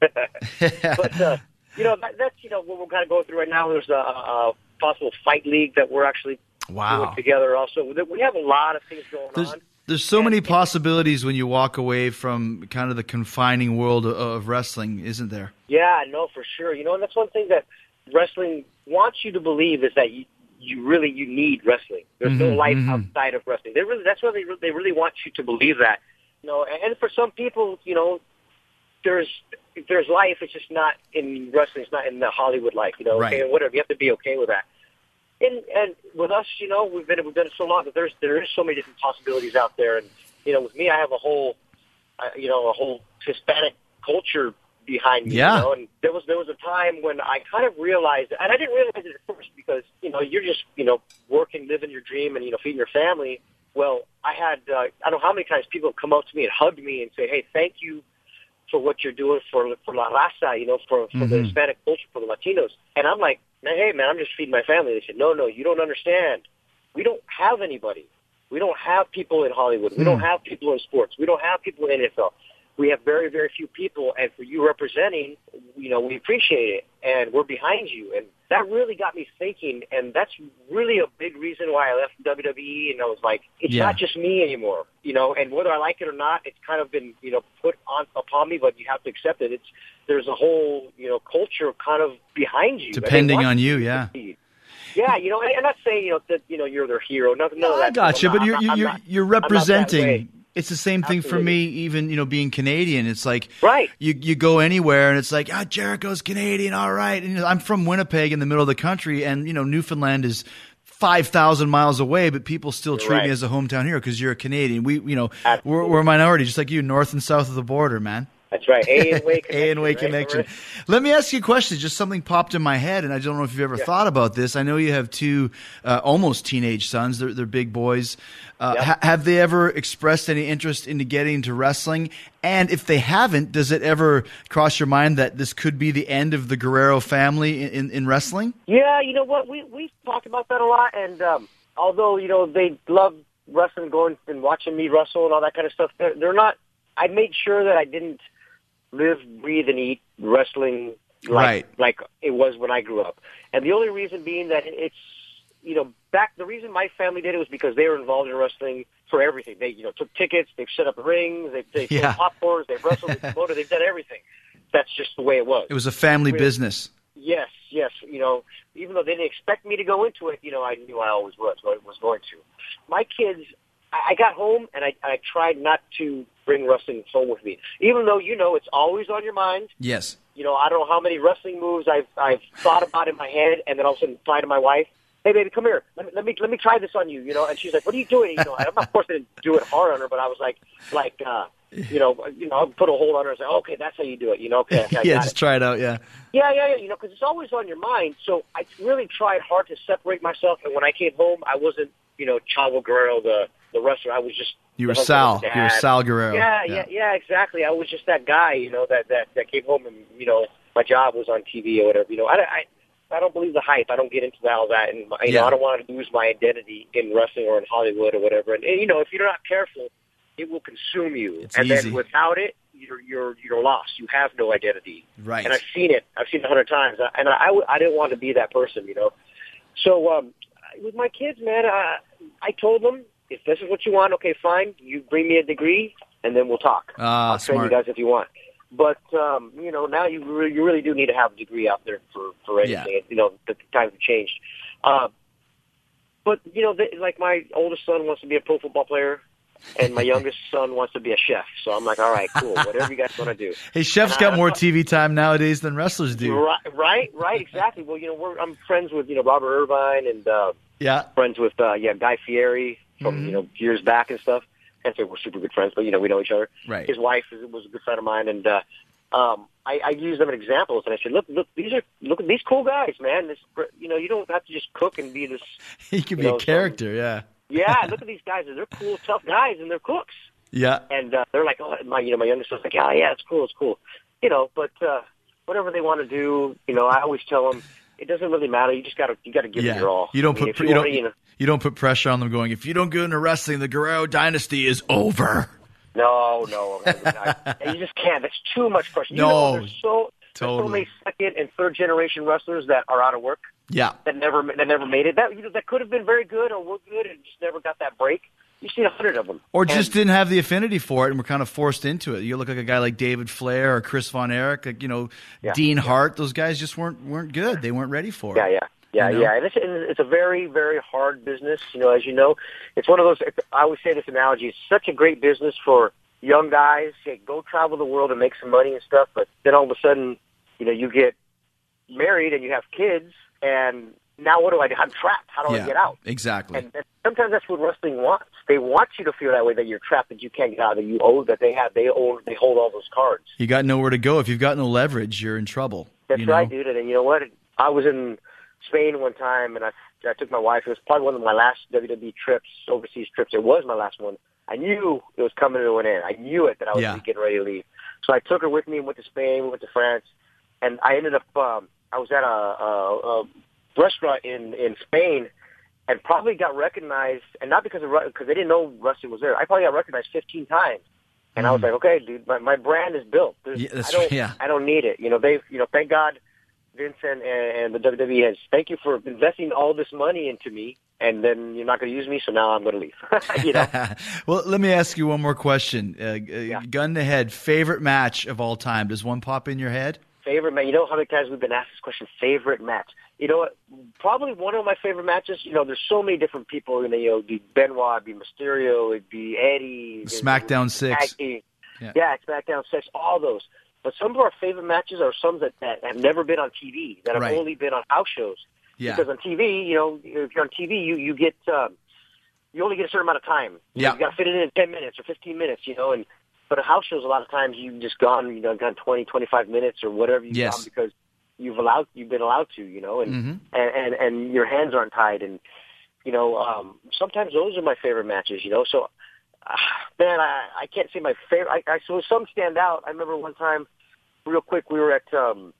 but uh, you know, that, that's you know what we're kind of going through right now. There's a, a possible fight league that we're actually
Wow.
doing together. Also, we have a lot of things going
There's,
on.
There's so many possibilities when you walk away from kind of the confining world of, wrestling, isn't there?
Yeah, no, for sure. You know, and that's one thing that wrestling wants you to believe is that you, you really you need wrestling. There's no
Mhm,
life
mhm.
outside of wrestling. They really that's what they they really want you to believe that. You know, and, and for some people, you know, there's there's life. It's just not in wrestling. It's not in the Hollywood life. You know,
Right.
okay, whatever. You have to be okay with that. And and with us, you know, we've been we've done it so long that there's there is so many different possibilities out there. And you know, with me, I have a whole, uh, you know, a whole Hispanic culture behind me.
Yeah.
You know? And there was there was a time when I kind of realized, and I didn't realize it at first because you know you're just you know working, living your dream, and you know feeding your family. Well, I had uh, I don't know how many times people come up to me and hug me and say, "Hey, thank you for what you're doing for for La Raza, you know, for for the
Mhm.
Hispanic culture, for the Latinos." And I'm like, "Man, hey, man, I'm just feeding my family." They said, "No, no, you don't understand. We don't have anybody. We don't have people in Hollywood. We don't
Hmm.
have people in sports. We don't have people in NFL. We have very, very few people, and for you representing, you know, we appreciate it, and we're behind you. And that really got me thinking, and that's really a big reason why I left WWE. And I was like, it's
Yeah.
not just me anymore, you know. And whether I like it or not, it's kind of been, you know, put on upon me, but you have to accept it. It's there's a whole, you know, culture kind of behind you,
Depending on you, yeah.
Yeah, you know, and I'm not saying you know that you know you're their hero. Nothing. none
No,
of
I got you,
I'm
but you're
not-
you're you're
not- I'm not that way.
representing It's the same thing for me, even you know, being Canadian. It's like
Right.
You you go anywhere and it's like ah, Jericho's Canadian, all right. And you know, I'm from Winnipeg in the middle of the country, and you know, Newfoundland is five thousand miles away, but people still treat
right.
me as a hometown hero because you're a Canadian. We you know we're, we're a minority, just like you, north and south of the border, man.
That's right. A and way connection.
A and way
right?
connection. Let me ask you a question. Just something popped in my head, and I don't know if you've ever thought about this. I know you have two uh, almost teenage sons. They're, they're big boys. Uh, ha- have they ever expressed any interest into getting into wrestling? And if they haven't, does it ever cross your mind that this could be the end of the Guerrero family in, in, in wrestling?
Yeah, you know what? We we talked about that a lot, and um, although you know they love wrestling, going and watching me wrestle and all that kind of stuff, they're, they're not. I made sure that I didn't live, breathe, and eat wrestling like
Right.
like it was when I grew up. And the only reason being that it's you know back the reason my family did it was because they were involved in wrestling for everything. They you know took tickets, they've set up rings, they've they
Yeah.
sold popcorns, they've wrestled, they've promoted, they've done everything. That's just the way it was.
It was a family business.
Yes, yes. You know, even though they didn't expect me to go into it, you know, I knew I always was was going to. My kids, I I got home and I, I tried not to bring wrestling home with me, even though you know it's always on your mind.
Yes.
You know, I don't know how many wrestling moves I've I've thought about in my head, and then all of a sudden to my wife. Hey, baby, come here. Let me let me let me try this on you. You know, and she's like, "What are you doing?" You know, and of course I didn't do it hard on her, but I was like, like, uh, you know, you know, I put a hold on her and say, "Okay, that's how you do it." You know, okay,
yeah, just
it.
try it out. Yeah.
Yeah, yeah, yeah. You know, because it's always on your mind. So I really tried hard to separate myself. And when I came home, I wasn't, you know, Chavo Guerrero, the the wrestler. I was just
You were Sal. You were. Sal Guerrero.
Yeah, yeah, yeah, exactly. I was just that guy, you know, that that that came home and you know my job was on TV or whatever. You know, I I, I don't believe the hype. I don't get into all that, and you
Yeah.
know, I don't want to lose my identity in wrestling or in Hollywood or whatever. And, and you know, if you're not careful, it will consume you.
It's
and
easy.
then without it, you're you're you're lost. You have no identity.
Right.
And I've seen it. I've seen it a hundred times, and I, I, I didn't want to be that person, you know. So um, with my kids, man, I, I told them if this is what you want, okay, fine. You bring me a degree, and then we'll talk.
Ah,
I'll train you guys if you want. But um, you know, now you really, you really do need to have a degree out there for for anything.
Yeah.
You know, the times have changed. Uh, but you know, they, like my oldest son wants to be a pro football player, and my youngest son wants to be a chef. So I'm like, all right, cool, whatever you guys want to do.
Hey, chefs
And
got
I-
more TV time nowadays than wrestlers do.
Right, right, right, exactly. Well, you know, we're I'm friends with you know Robert Irvine and uh,
Yeah.
friends with uh, yeah Guy Fieri from
Mhm.
you know years back and stuff. Can't say we're super good friends, but you know we know each other.
Right.
His wife is, was a good friend of mine, and uh, um, I, I use them as examples. And I said, look, look, these are look at these cool guys, man. This you know you don't have to just cook and be this.
He could be
know,
a character. Yeah.
Yeah, look at these guys. They're cool, tough guys, and they're cooks.
Yeah.
And uh, they're like, oh, my, you know, my youngest son's like, yeah, yeah, it's cool, it's cool, you know. But uh, whatever they want to do, you know, I always tell them it doesn't really matter. You just gotta, you gotta give
yeah.
it your all.
You don't
I mean,
put
you,
you,
wanna,
don't
you know,
you don't put pressure on them. Going if you don't go into wrestling, the Guerrero dynasty is over.
No, no, I- you just can't. That's too much pressure. You
No,
know, there's so there's so
totally.
many second and third generation wrestlers that are out of work
Yeah.
that never that never made it. That you know, that could have been very good or were good and just never got that break. You've seen a hundred of them.
Or
And-
just didn't have the affinity for it and were kind of forced into it. You look like a guy like David Flair or Chris Von Erich, like, you know,
Yeah.
Dean Hart. Those guys just weren't weren't good. They weren't ready for it.
Yeah, yeah, yeah,
You know?
yeah. And it's, and it's a very, very hard business. You know, as you know, it's one of those. I always say this analogy: it's such a great business for young guys. Hey, go travel the world and make some money and stuff. But then all of a sudden, you know, you get married and you have kids, and now what do I do? I'm trapped. How do
Yeah,
I get out?
Exactly.
And sometimes that's what wrestling wants. They want you to feel that way that you're trapped, that you can't get out, that you owe, that they have, they own, they hold all those cards.
you got nowhere to go. If you've got no leverage, you're in trouble.
That's
you know?
right, dude. And, you know what? I was in Spain one time, and I, I took my wife. It was probably one of my last WWE trips, overseas trips. It was my last one. I knew it was coming to an end. I knew it that I was
Yeah.
getting ready to leave. So I took her with me and went to Spain, we went to France, and I ended up. Um, I was at a, a, a restaurant in in Spain, and probably got recognized, and not because of because they didn't know wrestling was there. I probably got recognized 15 times. And I was like, okay, dude, my, my brand is built. There's,
Mm. Yeah, that's
I don't,
yeah.
I don't need it. You know, they, you know, thank God, Vincent and, and the WWE has. Thank you for investing all this money into me, and then you're not going to use me, so now I'm going to leave. you know,
well, let me ask you one more question. Uh, uh, Gun to head, favorite match of all time. Does one pop in your head?
favorite match. You know how many times we've been asked this question? Favorite match. You know what? Probably one of my favorite matches. You know, there's so many different people. You know, you know, it'd be Benoit, it'd be Mysterio, it'd be Eddie,
SmackDown six. Yeah.
Yeah. SmackDown six, all those. But some of our favorite matches are some that, that have never been on TV, that have
Right.
only been on house shows.
Yeah.
Because on TV, you know, if you're on TV, you you get um, you only get a certain amount of time. You,
Yeah.
you got to fit it in in ten minutes or fifteen minutes, you know. And but a house shows, a lot of times you've just gone, you know, gone twenty, twenty five minutes or whatever you've
Yes.
gone because you've allowed, you've been allowed to, you know, and
Mhm.
and, and and your hands aren't tied, and you know, um, sometimes those are my favorite matches, you know. So, uh, man, I I can't say my favorite. I, I so some stand out. I remember one time, real quick, we were at um,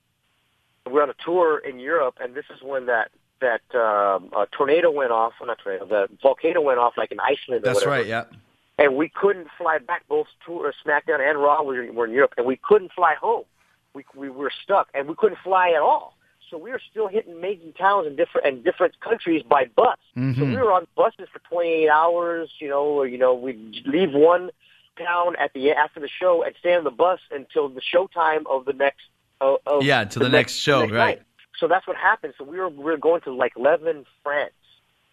we were on a tour in Europe, and this is when that that um, a tornado went off. Well, not tornado, the volcano went off, like in Iceland. Or
That's right. Yeah.
and we couldn't fly back. Both tour, SmackDown and Raw were, were in Europe, and we couldn't fly home. We we were stuck, and we couldn't fly at all. So we were still hitting major towns in different and different countries by bus. So
Mhm.
we were on buses for 28 hours. You know, or, you know, we'd leave one town at the after the show and stay on the bus until the show time of the next. Of, of
Yeah, to the next show, right.
night. So that's what happened. So we were we were going to like Leven, France.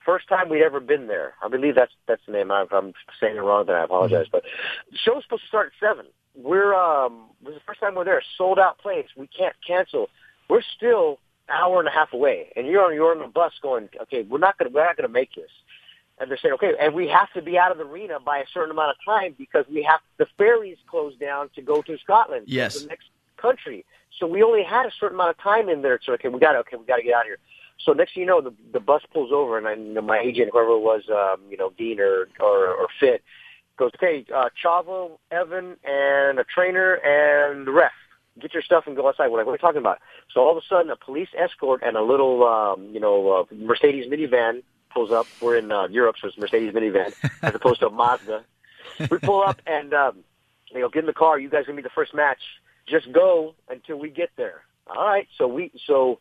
First time we'd ever been there. I believe that's that's the name. If I'm saying it wrong, then I apologize. But the show's supposed to start at seven. We're um this is the first time we're there. Sold out place. We can't cancel. We're still an hour and a half away, and you're on you're on the bus going. Okay, we're not gonna we're not gonna make this. And they're saying, okay, and we have to be out of the arena by a certain amount of time because we have the ferries closed down to go to Scotland. to
Yes.
the next country. So we only had a certain amount of time in there. So okay, we got okay, we got to get out of here. So next thing you know, the the bus pulls over, and I, you know, my agent, whoever it was, um, you know, Dean or or, or Fit, goes, okay, uh, Chavo, Evan, and a trainer and the ref, get your stuff and go outside. We're like, what are you talking about? So all of a sudden, a police escort and a little, um, you know, uh, Mercedes minivan pulls up. We're in uh, Europe, so it's Mercedes minivan as opposed to a Mazda. We pull up and um, they go, get in the car. You guys are gonna be the first match. Just go until we get there. All right. So we so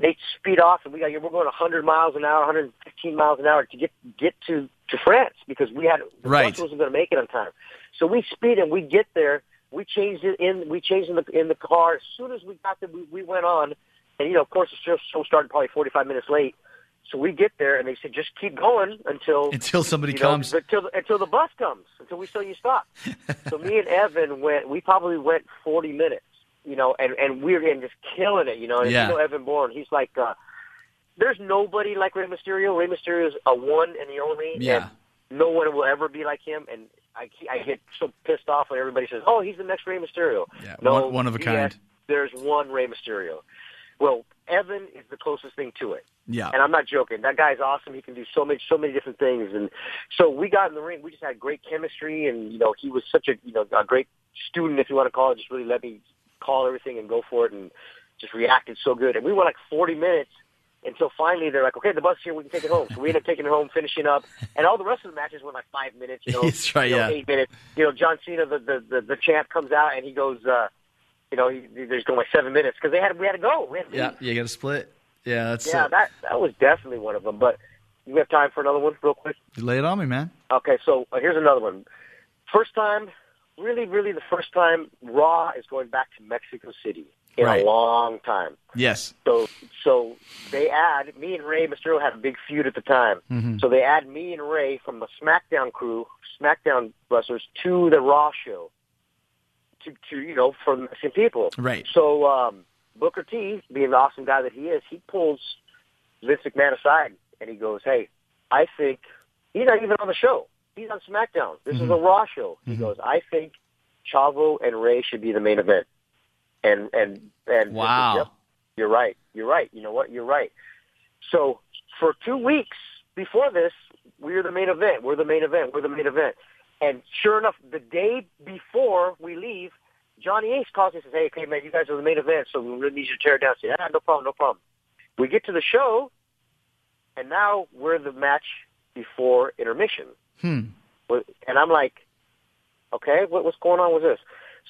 they speed off, and we got we're going 100 miles an hour, 115 miles an hour to get get to to France because we had the
Right.
bus wasn't going to make it on time. So we speed and we get there. We changed it in. We changed in the in the car as soon as we got there. We, we went on, and you know, of course, the show, show started probably 45 minutes late. So we get there, and they said, just keep going until
Until somebody
you know,
comes.
until until the bus comes, until we tell you stop. so me and Evan went. We probably went 40 minutes, you know, and and we're getting just killing it, you know. And
Yeah.
you know Evan Bourne, he's like, uh, there's nobody like Rey Mysterio. Rey Mysterio is a one and the only.
Yeah.
And no one will ever be like him. And I I get so pissed off when everybody says, "Oh, he's the next Rey Mysterio."
Yeah,
no,
one- one of a kind.
There's one Rey Mysterio. Well, Evan is the closest thing to it.
Yeah.
And I'm not joking. That guy's awesome. He can do so many, so many different things. And so we got in the ring. We just had great chemistry, and you know, he was such a, you know, a great student, if you want to call it. Just really let me call everything and go for it, and just reacted so good. And we went like 40 minutes until finally they're like, okay, the bus here, we can take it home. So we ended up taking it home, finishing up, and all the rest of the matches went like five minutes. You know,
That's right,
you know,
yeah.
eight minutes. You know, John Cena, the the the, the champ, comes out and he goes. uh you know, he, there's going like seven minutes because they had we had to go. We had to
Yeah,
leave.
you got to split. Yeah, that's
Yeah,
it.
that that was definitely one of them. But you have time for another one, real quick?
You Lay it on me, man.
Okay, so uh, here's another one. First time, really, really, the first time Raw is going back to Mexico City in
Right.
a long time.
Yes.
So, so they add me and Rey Mysterio had a big feud at the time.
Mhm.
So they add me and Rey from the SmackDown crew, SmackDown wrestlers, to the Raw show. To, to you know, for the Mexican people.
Right.
So um, Booker T, being the awesome guy that he is, he pulls Vince McMahon aside and he goes, "Hey, I think he's not even on the show. He's on SmackDown. This is a Raw show." He goes, "I think Chavo and Rey should be the main event." And and and
Wow.
"Yep, you're right. You're right. You know what? You're right. So for two weeks before this, we're the main event. We're the main event. We're the main event. And sure enough, the day before we leave, Johnny Ace calls me and says, "Hey, okay, man, you guys are the main event, so we really need you to tear it down." I say, "Ah, no problem, no problem." We get to the show, and now we're the match before intermission.
Hmm.
And I'm like, okay, what, what's going on with this?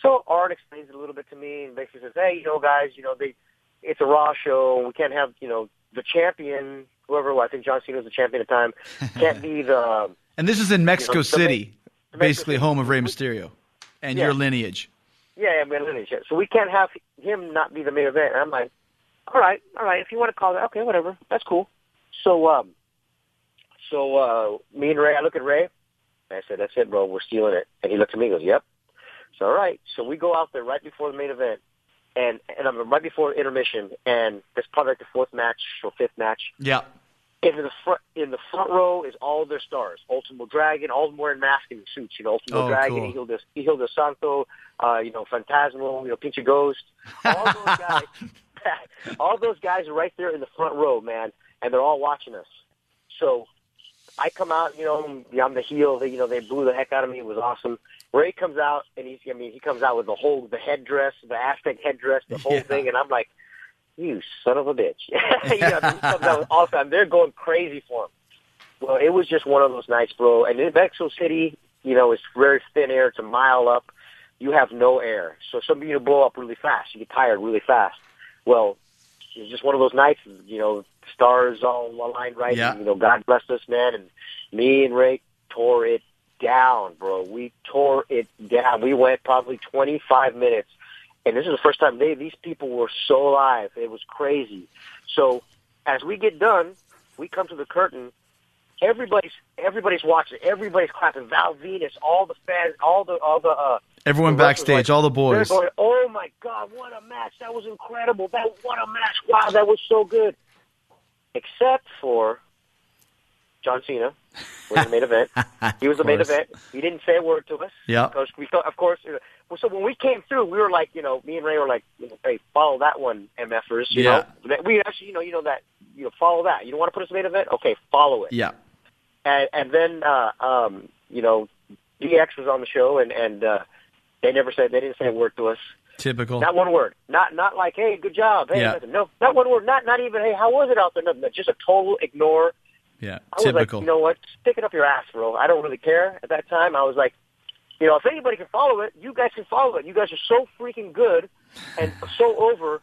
So Arn explains it a little bit to me and basically says, hey, you know, guys, you know, they, it's a Raw show. We can't have, you know, the champion, whoever, well, I think John Cena was the champion at the time, can't be the,
And this is in Mexico
You know, the
City, basically home of Rey Mysterio and
Yeah.
your lineage.
yeah, I mean, lineage. So we can't have him not be the main event. And I'm like, all right, all right. If you want to call it, okay, whatever. That's cool. So, um, so uh, me and Rey, I look at Rey. And I said, "That's it, bro. We're stealing it." And he looked at me, and goes, "Yep." So, all right. So we go out there right before the main event, and and I'm right before intermission, and it's probably like the fourth match or fifth match.
Yeah.
In the front, in the front row is all their stars. Ultimo Dragon, all of them wearing masking suits. You know, Ultimo
Oh,
Dragon,
cool.
Hijo de, Hijo de Santo, uh, you know, Phantasmo, you know, Pinche Ghost. All those guys, all those guys are right there in the front row, man, and they're all watching us. So I come out, you know, I'm the heel. They, you know, they blew the heck out of me. It was awesome. Rey comes out, and he's, I mean, he comes out with the whole, the headdress, the Aztec headdress, the whole
Yeah.
thing, and I'm like, you son of a bitch. you know, he comes out with all time. They're going crazy for him. Well, it was just one of those nights, bro. And in Mexico City, you know, it's very thin air. It's a mile up. You have no air. So some of you blow up really fast. You get tired really fast. Well, it's just one of those nights, you know, stars all aligned right.
Yeah.
And, you know, God bless us, man. And me and Rey tore it down, bro. We tore it down. We went probably 25 minutes. And this is the first time they, these people were so live. It was crazy. So as we get done, we come to the curtain. Everybody's everybody's watching. Everybody's clapping. Val Venis, all the fans, all the all the uh,
Everyone backstage,
like,
all the boys.
Going, "Oh my God, what a match! That was incredible! That what a match! Wow, that was so good." Except for John Cena was the main event. He was the main event. He didn't say a word to us.
Yeah.
Because we thought, of course. Well, so when we came through, we were like, you know, me and Rey were like, hey, follow that one, MFers. You
Yeah.
know, we actually, you know, you know that, you know, follow that. You don't want to put us in the main event? Okay, follow it
Yeah.
and and then uh, um, you know, DX was on the show, and and uh, they never said they didn't say a word to us.
Typical.
Not one word. Not not like, hey, good job. Hey,
Yeah.
nothing. no, not one word. Not not even, hey, how was it out there? Nothing. Just a total ignore.
Yeah.
I was
Typical.
like, you know what? Stick it up your ass, bro. I don't really care. At that time, I was like, you know, if anybody can follow it, you guys can follow it. You guys are so freaking good and so over.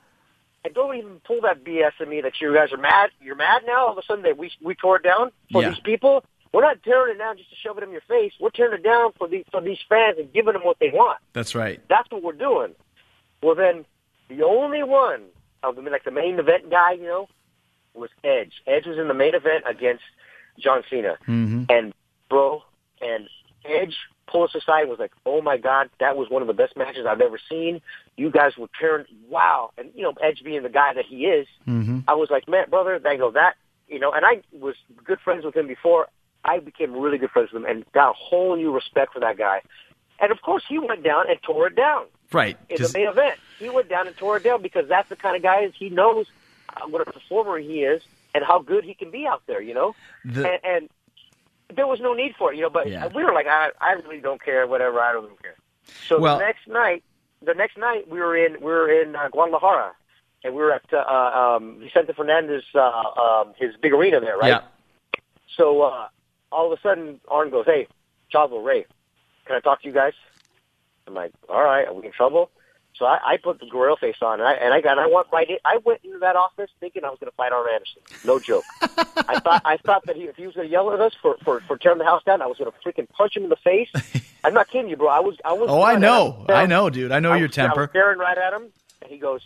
And don't even pull that BS at me that you guys are mad. You're mad now. All of a sudden that we we tore it down for
Yeah.
these people. We're not tearing it down just to shove it in your face. We're tearing it down for these for these fans and giving them what they want.
That's right.
That's what we're doing. Well, then the only one of the like the main event guy, you know, was Edge. Edge was in the main event against John Cena,
Mm-hmm.
and bro, and Edge pulled us aside and was like, "Oh my God, that was one of the best matches I've ever seen. You guys were tearing, wow!" And you know, Edge being the guy that he is,
Mm-hmm.
I was like, "Man, brother, they go that." You know, and I was good friends with him before. I became really good friends with him and got a whole new respect for that guy. And of course, he went down and tore it down
Right.
in the main event. He went down and tore it down because that's the kind of guy he knows uh, what a performer he is and how good he can be out there. You know,
The-
and, and there was no need for it. You know, but
Yeah.
we were like, I, I really don't care. Whatever, I don't even care. So
Well-
the next night, the next night we were in we were in uh, Guadalajara, and we were at uh, uh, um, Vicente Fernandez, uh, um, his big arena there, right?
Yeah.
So uh, all of a sudden, Arn goes, "Hey, Chavo, Rey, can I talk to you guys?" I'm like, "All right, are we in trouble?" So I, I put the gorilla face on, and I and I got I went right in. I went into that office thinking I was going to fight Arn Anderson. No joke. I thought I thought that he, if he was going to yell at us for, for for tearing the house down, I was going to freaking punch him in the face. I'm not kidding you, bro. I was I was.
Oh, I know. I know, dude. I know
I
your
temper. I was
temper.
staring right at him, and he goes,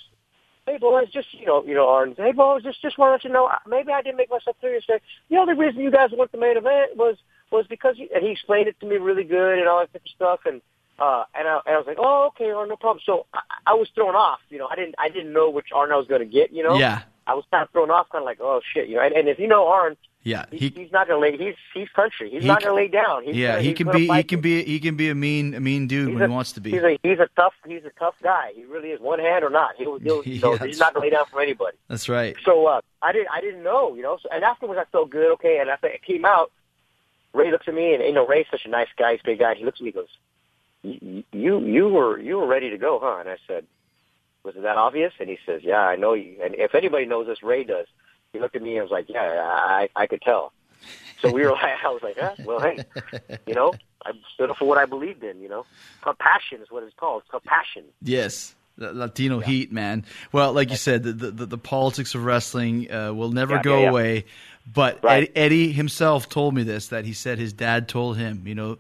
"Hey, boys, just you know, you know, Arn. Hey, boys, just just want to know, maybe I didn't make myself clear yesterday. The only reason you guys went to the main event was was because you, and he explained it to me really good and all that different stuff, and uh, and I, and I was like, oh, okay, no problem. So I, I was thrown off, you know, I didn't I didn't know which Arn I was going to get, you know.
Yeah.
I was kind of thrown off, kind of like, oh shit, you know. And, and if you know Arn,
Yeah.
he,
He
he's not to lay. He's he's country. He's
He
not going to lay down. He's
yeah,
gonna,
he can be he can be he can be a mean a mean dude
He's
when
a-
he wants to be.
He's a he's a tough he's a tough guy. He really is. One hand or not, he'll, he'll
Yeah,
he's not going to lay down for anybody.
That's right.
So uh, I didn't I didn't know, you know. So, and afterwards, I felt good. Okay, and after it came out, Rey looks at me, and you know, Rey's such a nice guy. He's a big guy. He looks at me, and goes, "You you you were you were ready to go, huh?" And I said, "Was it that obvious?" And he says, "Yeah, I know you." And if anybody knows this, Rey does. He looked at me and was like, "Yeah, I I could tell." So we were like, I was like, huh? well, hey, you know, I stood up for what I believed in. You know, compassion is what it's called. Compassion.
Yes. Latino heat, man. Well, like you said, the the, the politics of wrestling uh, will never
Yeah,
go
yeah, yeah.
away. But
Right.
Eddie himself told me this that he said his dad told him, you know,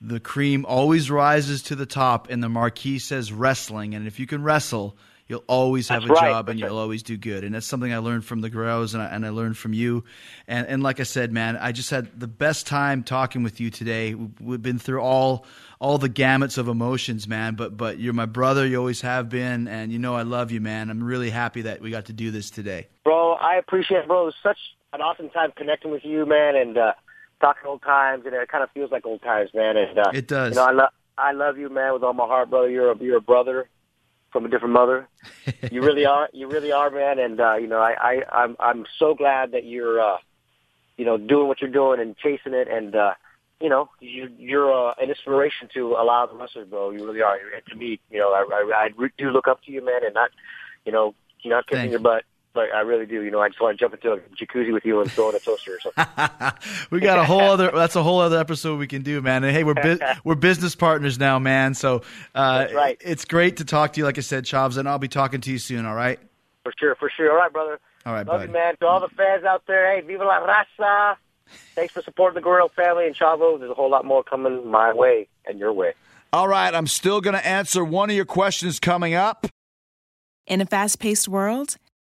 the cream always rises to the top, and the marquee says wrestling, and if you can wrestle,
you'll always have
That's
a
right.
job and you'll always do good. And that's something I learned from the Guerreros and I, and I learned from you. And and like I said, man, I just had the best time talking with you today. We- We've been through all all the gamuts of emotions, man. But but you're my brother. You always have been, and you know I love you, man. I'm really happy that we got to do this today.
Bro, I appreciate it, bro. It was such an awesome time connecting with you, man, and uh, talking old times, and it kind of feels like old times, man. And uh,
It does.
You know, I love I love you, man, with all my heart, brother. You're a you're a brother from a different mother. you really are. You really are, man. And uh, you know, I, I I'm I'm so glad that you're uh, you know doing what you're doing and chasing it, and uh, you know, you, you're uh, an inspiration to a lot of the wrestlers, bro. You really are. And to me, you know, I I, I do look up to you, man, and not you know, you're not kissing
Thank
your butt. But I really do. You know, I just want to jump into a jacuzzi with you and throw in a toaster or something.
we got a whole other. That's a whole other episode we can do, man. And hey, we're bu- we're business partners now, man. So uh,
right.
it's great to talk to you. Like I said, Chobbs, and I'll be talking to you soon. All right.
For sure, for sure. All right, brother.
All right,
Love
bud.
you, man. To all the fans out there, hey, viva la raza. Thanks for supporting the Guerrero family and Chavo. There's a whole lot more coming my way and your way.
All right, I'm still going to answer one of your questions coming up.
In a fast paced world,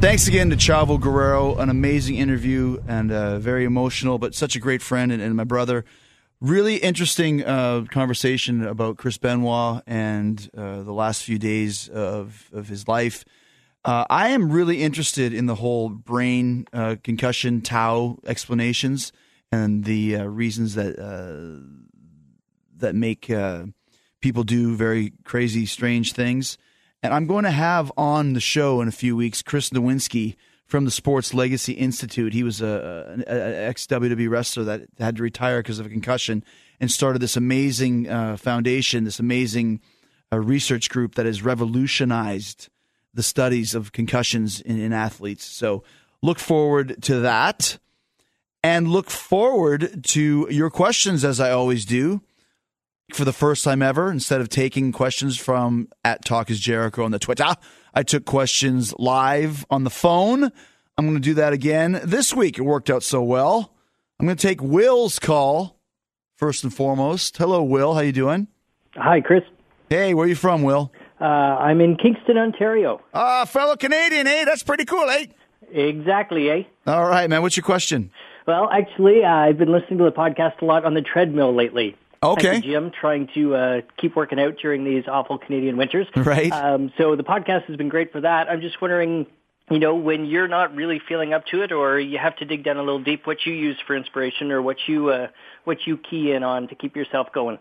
Thanks again to Chavo Guerrero. An amazing interview and uh, very emotional, but such a great friend and, and my brother. Really interesting uh, conversation about Chris Benoit and uh, the last few days of, of his life. Uh, I am really interested in the whole brain uh, concussion tau explanations and the uh, reasons that that make people do very crazy, strange things. And I'm going to have on the show in a few weeks Chris Nowinski from the Sports Legacy Institute. He was a, an ex WWE wrestler that had to retire because of a concussion and started this amazing uh, foundation, this amazing uh, research group that has revolutionized the studies of concussions in, in athletes. So look forward to that. And look forward to your questions as I always do for the first time ever, instead of taking questions from at Talk is Jericho on the Twitter, I took questions live on the phone. I'm going to do that again this week. It worked out so well. I'm going to take Will's call first and foremost. Hello, Will. How you doing?
Hi, Chris.
Hey, where you from, Will?
Uh, I'm in Kingston, Ontario.
Ah, fellow Canadian, eh? That's pretty cool, eh?
Exactly, eh?
All right, man. What's your question?
Well, actually, uh, I've been listening to the podcast a lot on the treadmill lately.
Okay.
At the gym, trying to uh, keep working out during these awful Canadian winters.
Right.
Um, so the podcast has been great for that. I'm just wondering, you know, when you're not really feeling up to it, or you have to dig down a little deep, what you use for inspiration, or what you uh, what you key in on to keep yourself going.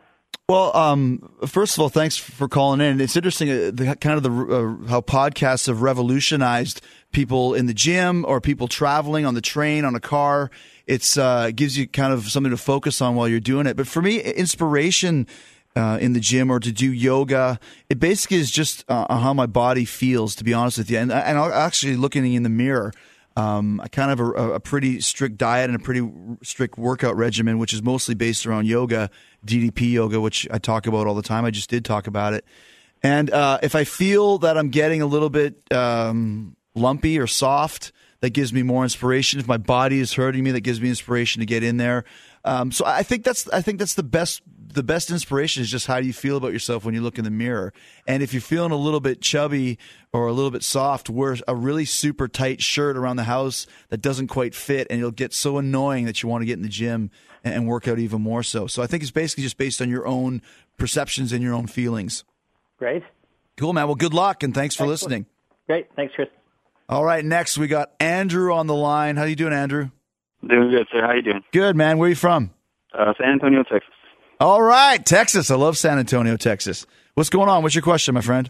Well, um, first of all, thanks for calling in. It's interesting, uh, the, kind of the uh, how podcasts have revolutionized people in the gym or people traveling on the train, on a car. It's uh, gives you kind of something to focus on while you're doing it. But for me, inspiration uh, in the gym or to do yoga, it basically is just uh, how my body feels. To be honest with you, and and actually looking in the mirror. Um, I kind of have a, a pretty strict diet and a pretty strict workout regimen, which is mostly based around yoga, DDP yoga, which I talk about all the time. I just did talk about it. And uh, if I feel that I'm getting a little bit um, lumpy or soft, that gives me more inspiration. If my body is hurting me, that gives me inspiration to get in there. Um, so I think that's I think that's the best the best inspiration is just how do you feel about yourself when you look in the mirror. And if you're feeling a little bit chubby or a little bit soft, wear a really super tight shirt around the house that doesn't quite fit, and it'll get so annoying that you want to get in the gym and, and work out even more so. So I think it's basically just based on your own perceptions and your own feelings.
Great.
Cool, man. Well, good luck and thanks for
Excellent.
listening.
Great. Thanks, Chris.
All right, next we got Andrew on the line. How you doing, Andrew?
Doing good, sir. How you doing?
Good, man. Where are you from?
Uh, San Antonio, Texas.
All right, Texas. I love San Antonio, Texas. What's going on? What's your question, my friend?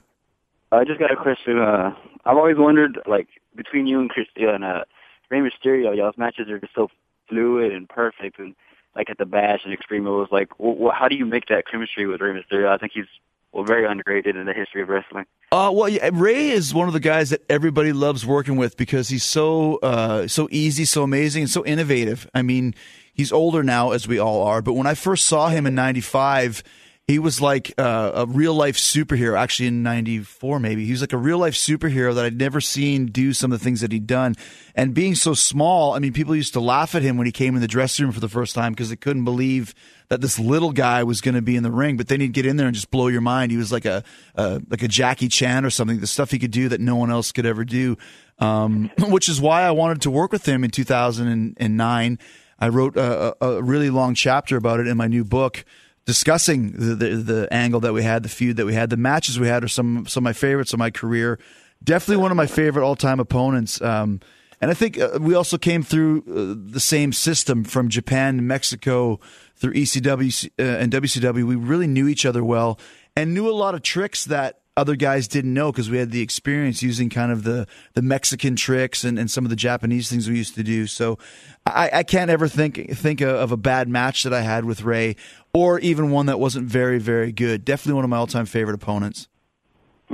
I just got a question. Uh, I've always wondered, like, between you and Chris and uh, Rey Mysterio, y'all's matches are just so fluid and perfect, and like at the Bash and Extreme, it was like, wh- how do you make that chemistry with Rey Mysterio? I think he's well, very underrated in the history of wrestling.
Uh, well, yeah, Rey is one of the guys that everybody loves working with because he's so uh, so easy, so amazing, and so innovative. I mean, he's older now, as we all are. But when I first saw him in '95, he was like uh, a real life superhero. Actually, in '94, maybe he was like a real life superhero that I'd never seen do some of the things that he'd done. And being so small, I mean, people used to laugh at him when he came in the dressing room for the first time because they couldn't believe that this little guy was going to be in the ring. But then he'd get in there and just blow your mind. He was like a, a like a Jackie Chan or something. The stuff he could do that no one else could ever do. Um, which is why I wanted to work with him in 2009. I wrote a, a really long chapter about it in my new book discussing the, the, the angle that we had, the feud that we had, the matches we had are some some of my favorites of my career. Definitely one of my favorite all time opponents. Um, and I think uh, we also came through uh, the same system from Japan, Mexico, through ECW uh, and WCW. We really knew each other well and knew a lot of tricks that other guys didn't know because we had the experience using kind of the, the Mexican tricks and, and some of the Japanese things we used to do. So I, I can't ever think think of a bad match that I had with Rey or even one that wasn't very, very good. Definitely one of my all time favorite opponents.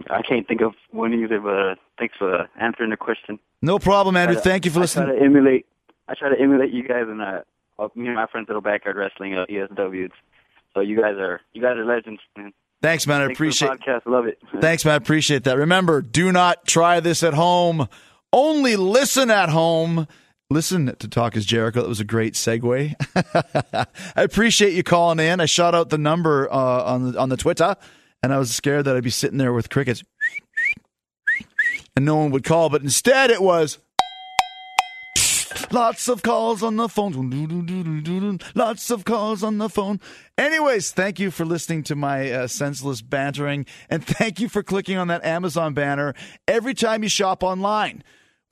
I can't think of one either, but uh, thanks for answering the question.
No problem, Andrew.
To,
Thank you for listening. I.
Try to emulate. I try to emulate you guys, and uh, me and my friends at Backyard Wrestling uh, ESW. So you guys are you guys are legends, man.
Thanks, man. I
Thanks for the
appreciate.
podcast. Love it.
Thanks, man. I appreciate that. Remember, do not try this at home. Only listen at home. Listen to Talk is Jericho. That was a great segue. I appreciate you calling in. I shot out the number uh, on the on the Twitter, and I was scared that I'd be sitting there with crickets, and no one would call. But instead, it was lots of calls on the phone. Lots of calls on the phone. Anyways, thank you for listening to my uh, senseless bantering, and thank you for clicking on that Amazon banner every time you shop online.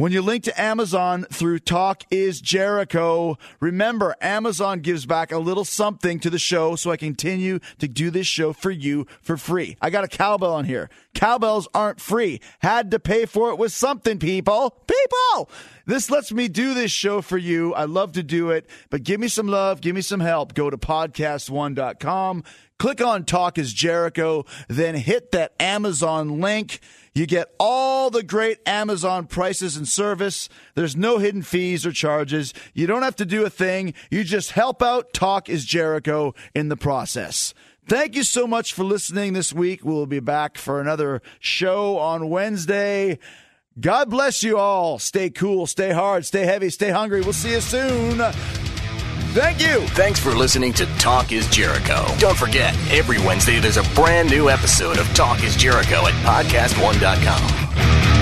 When you link to Amazon through Talk is Jericho, remember Amazon gives back a little something to the show so I continue to do this show for you for free. I got a cowbell on here. Cowbells aren't free. Had to pay for it with something, people. People! This lets me do this show for you. I love to do it, but give me some love, give me some help. Go to podcast1.com, click on Talk is Jericho, then hit that Amazon link. You get all the great Amazon prices and service. There's no hidden fees or charges. You don't have to do a thing. You just help out Talk is Jericho in the process. Thank you so much for listening this week. We'll be back for another show on Wednesday. God bless you all. Stay cool, stay hard, stay heavy, stay hungry. We'll see you soon. Thank you.
Thanks for listening to Talk is Jericho. Don't forget, every Wednesday there's a brand new episode of Talk is Jericho at podcast1.com.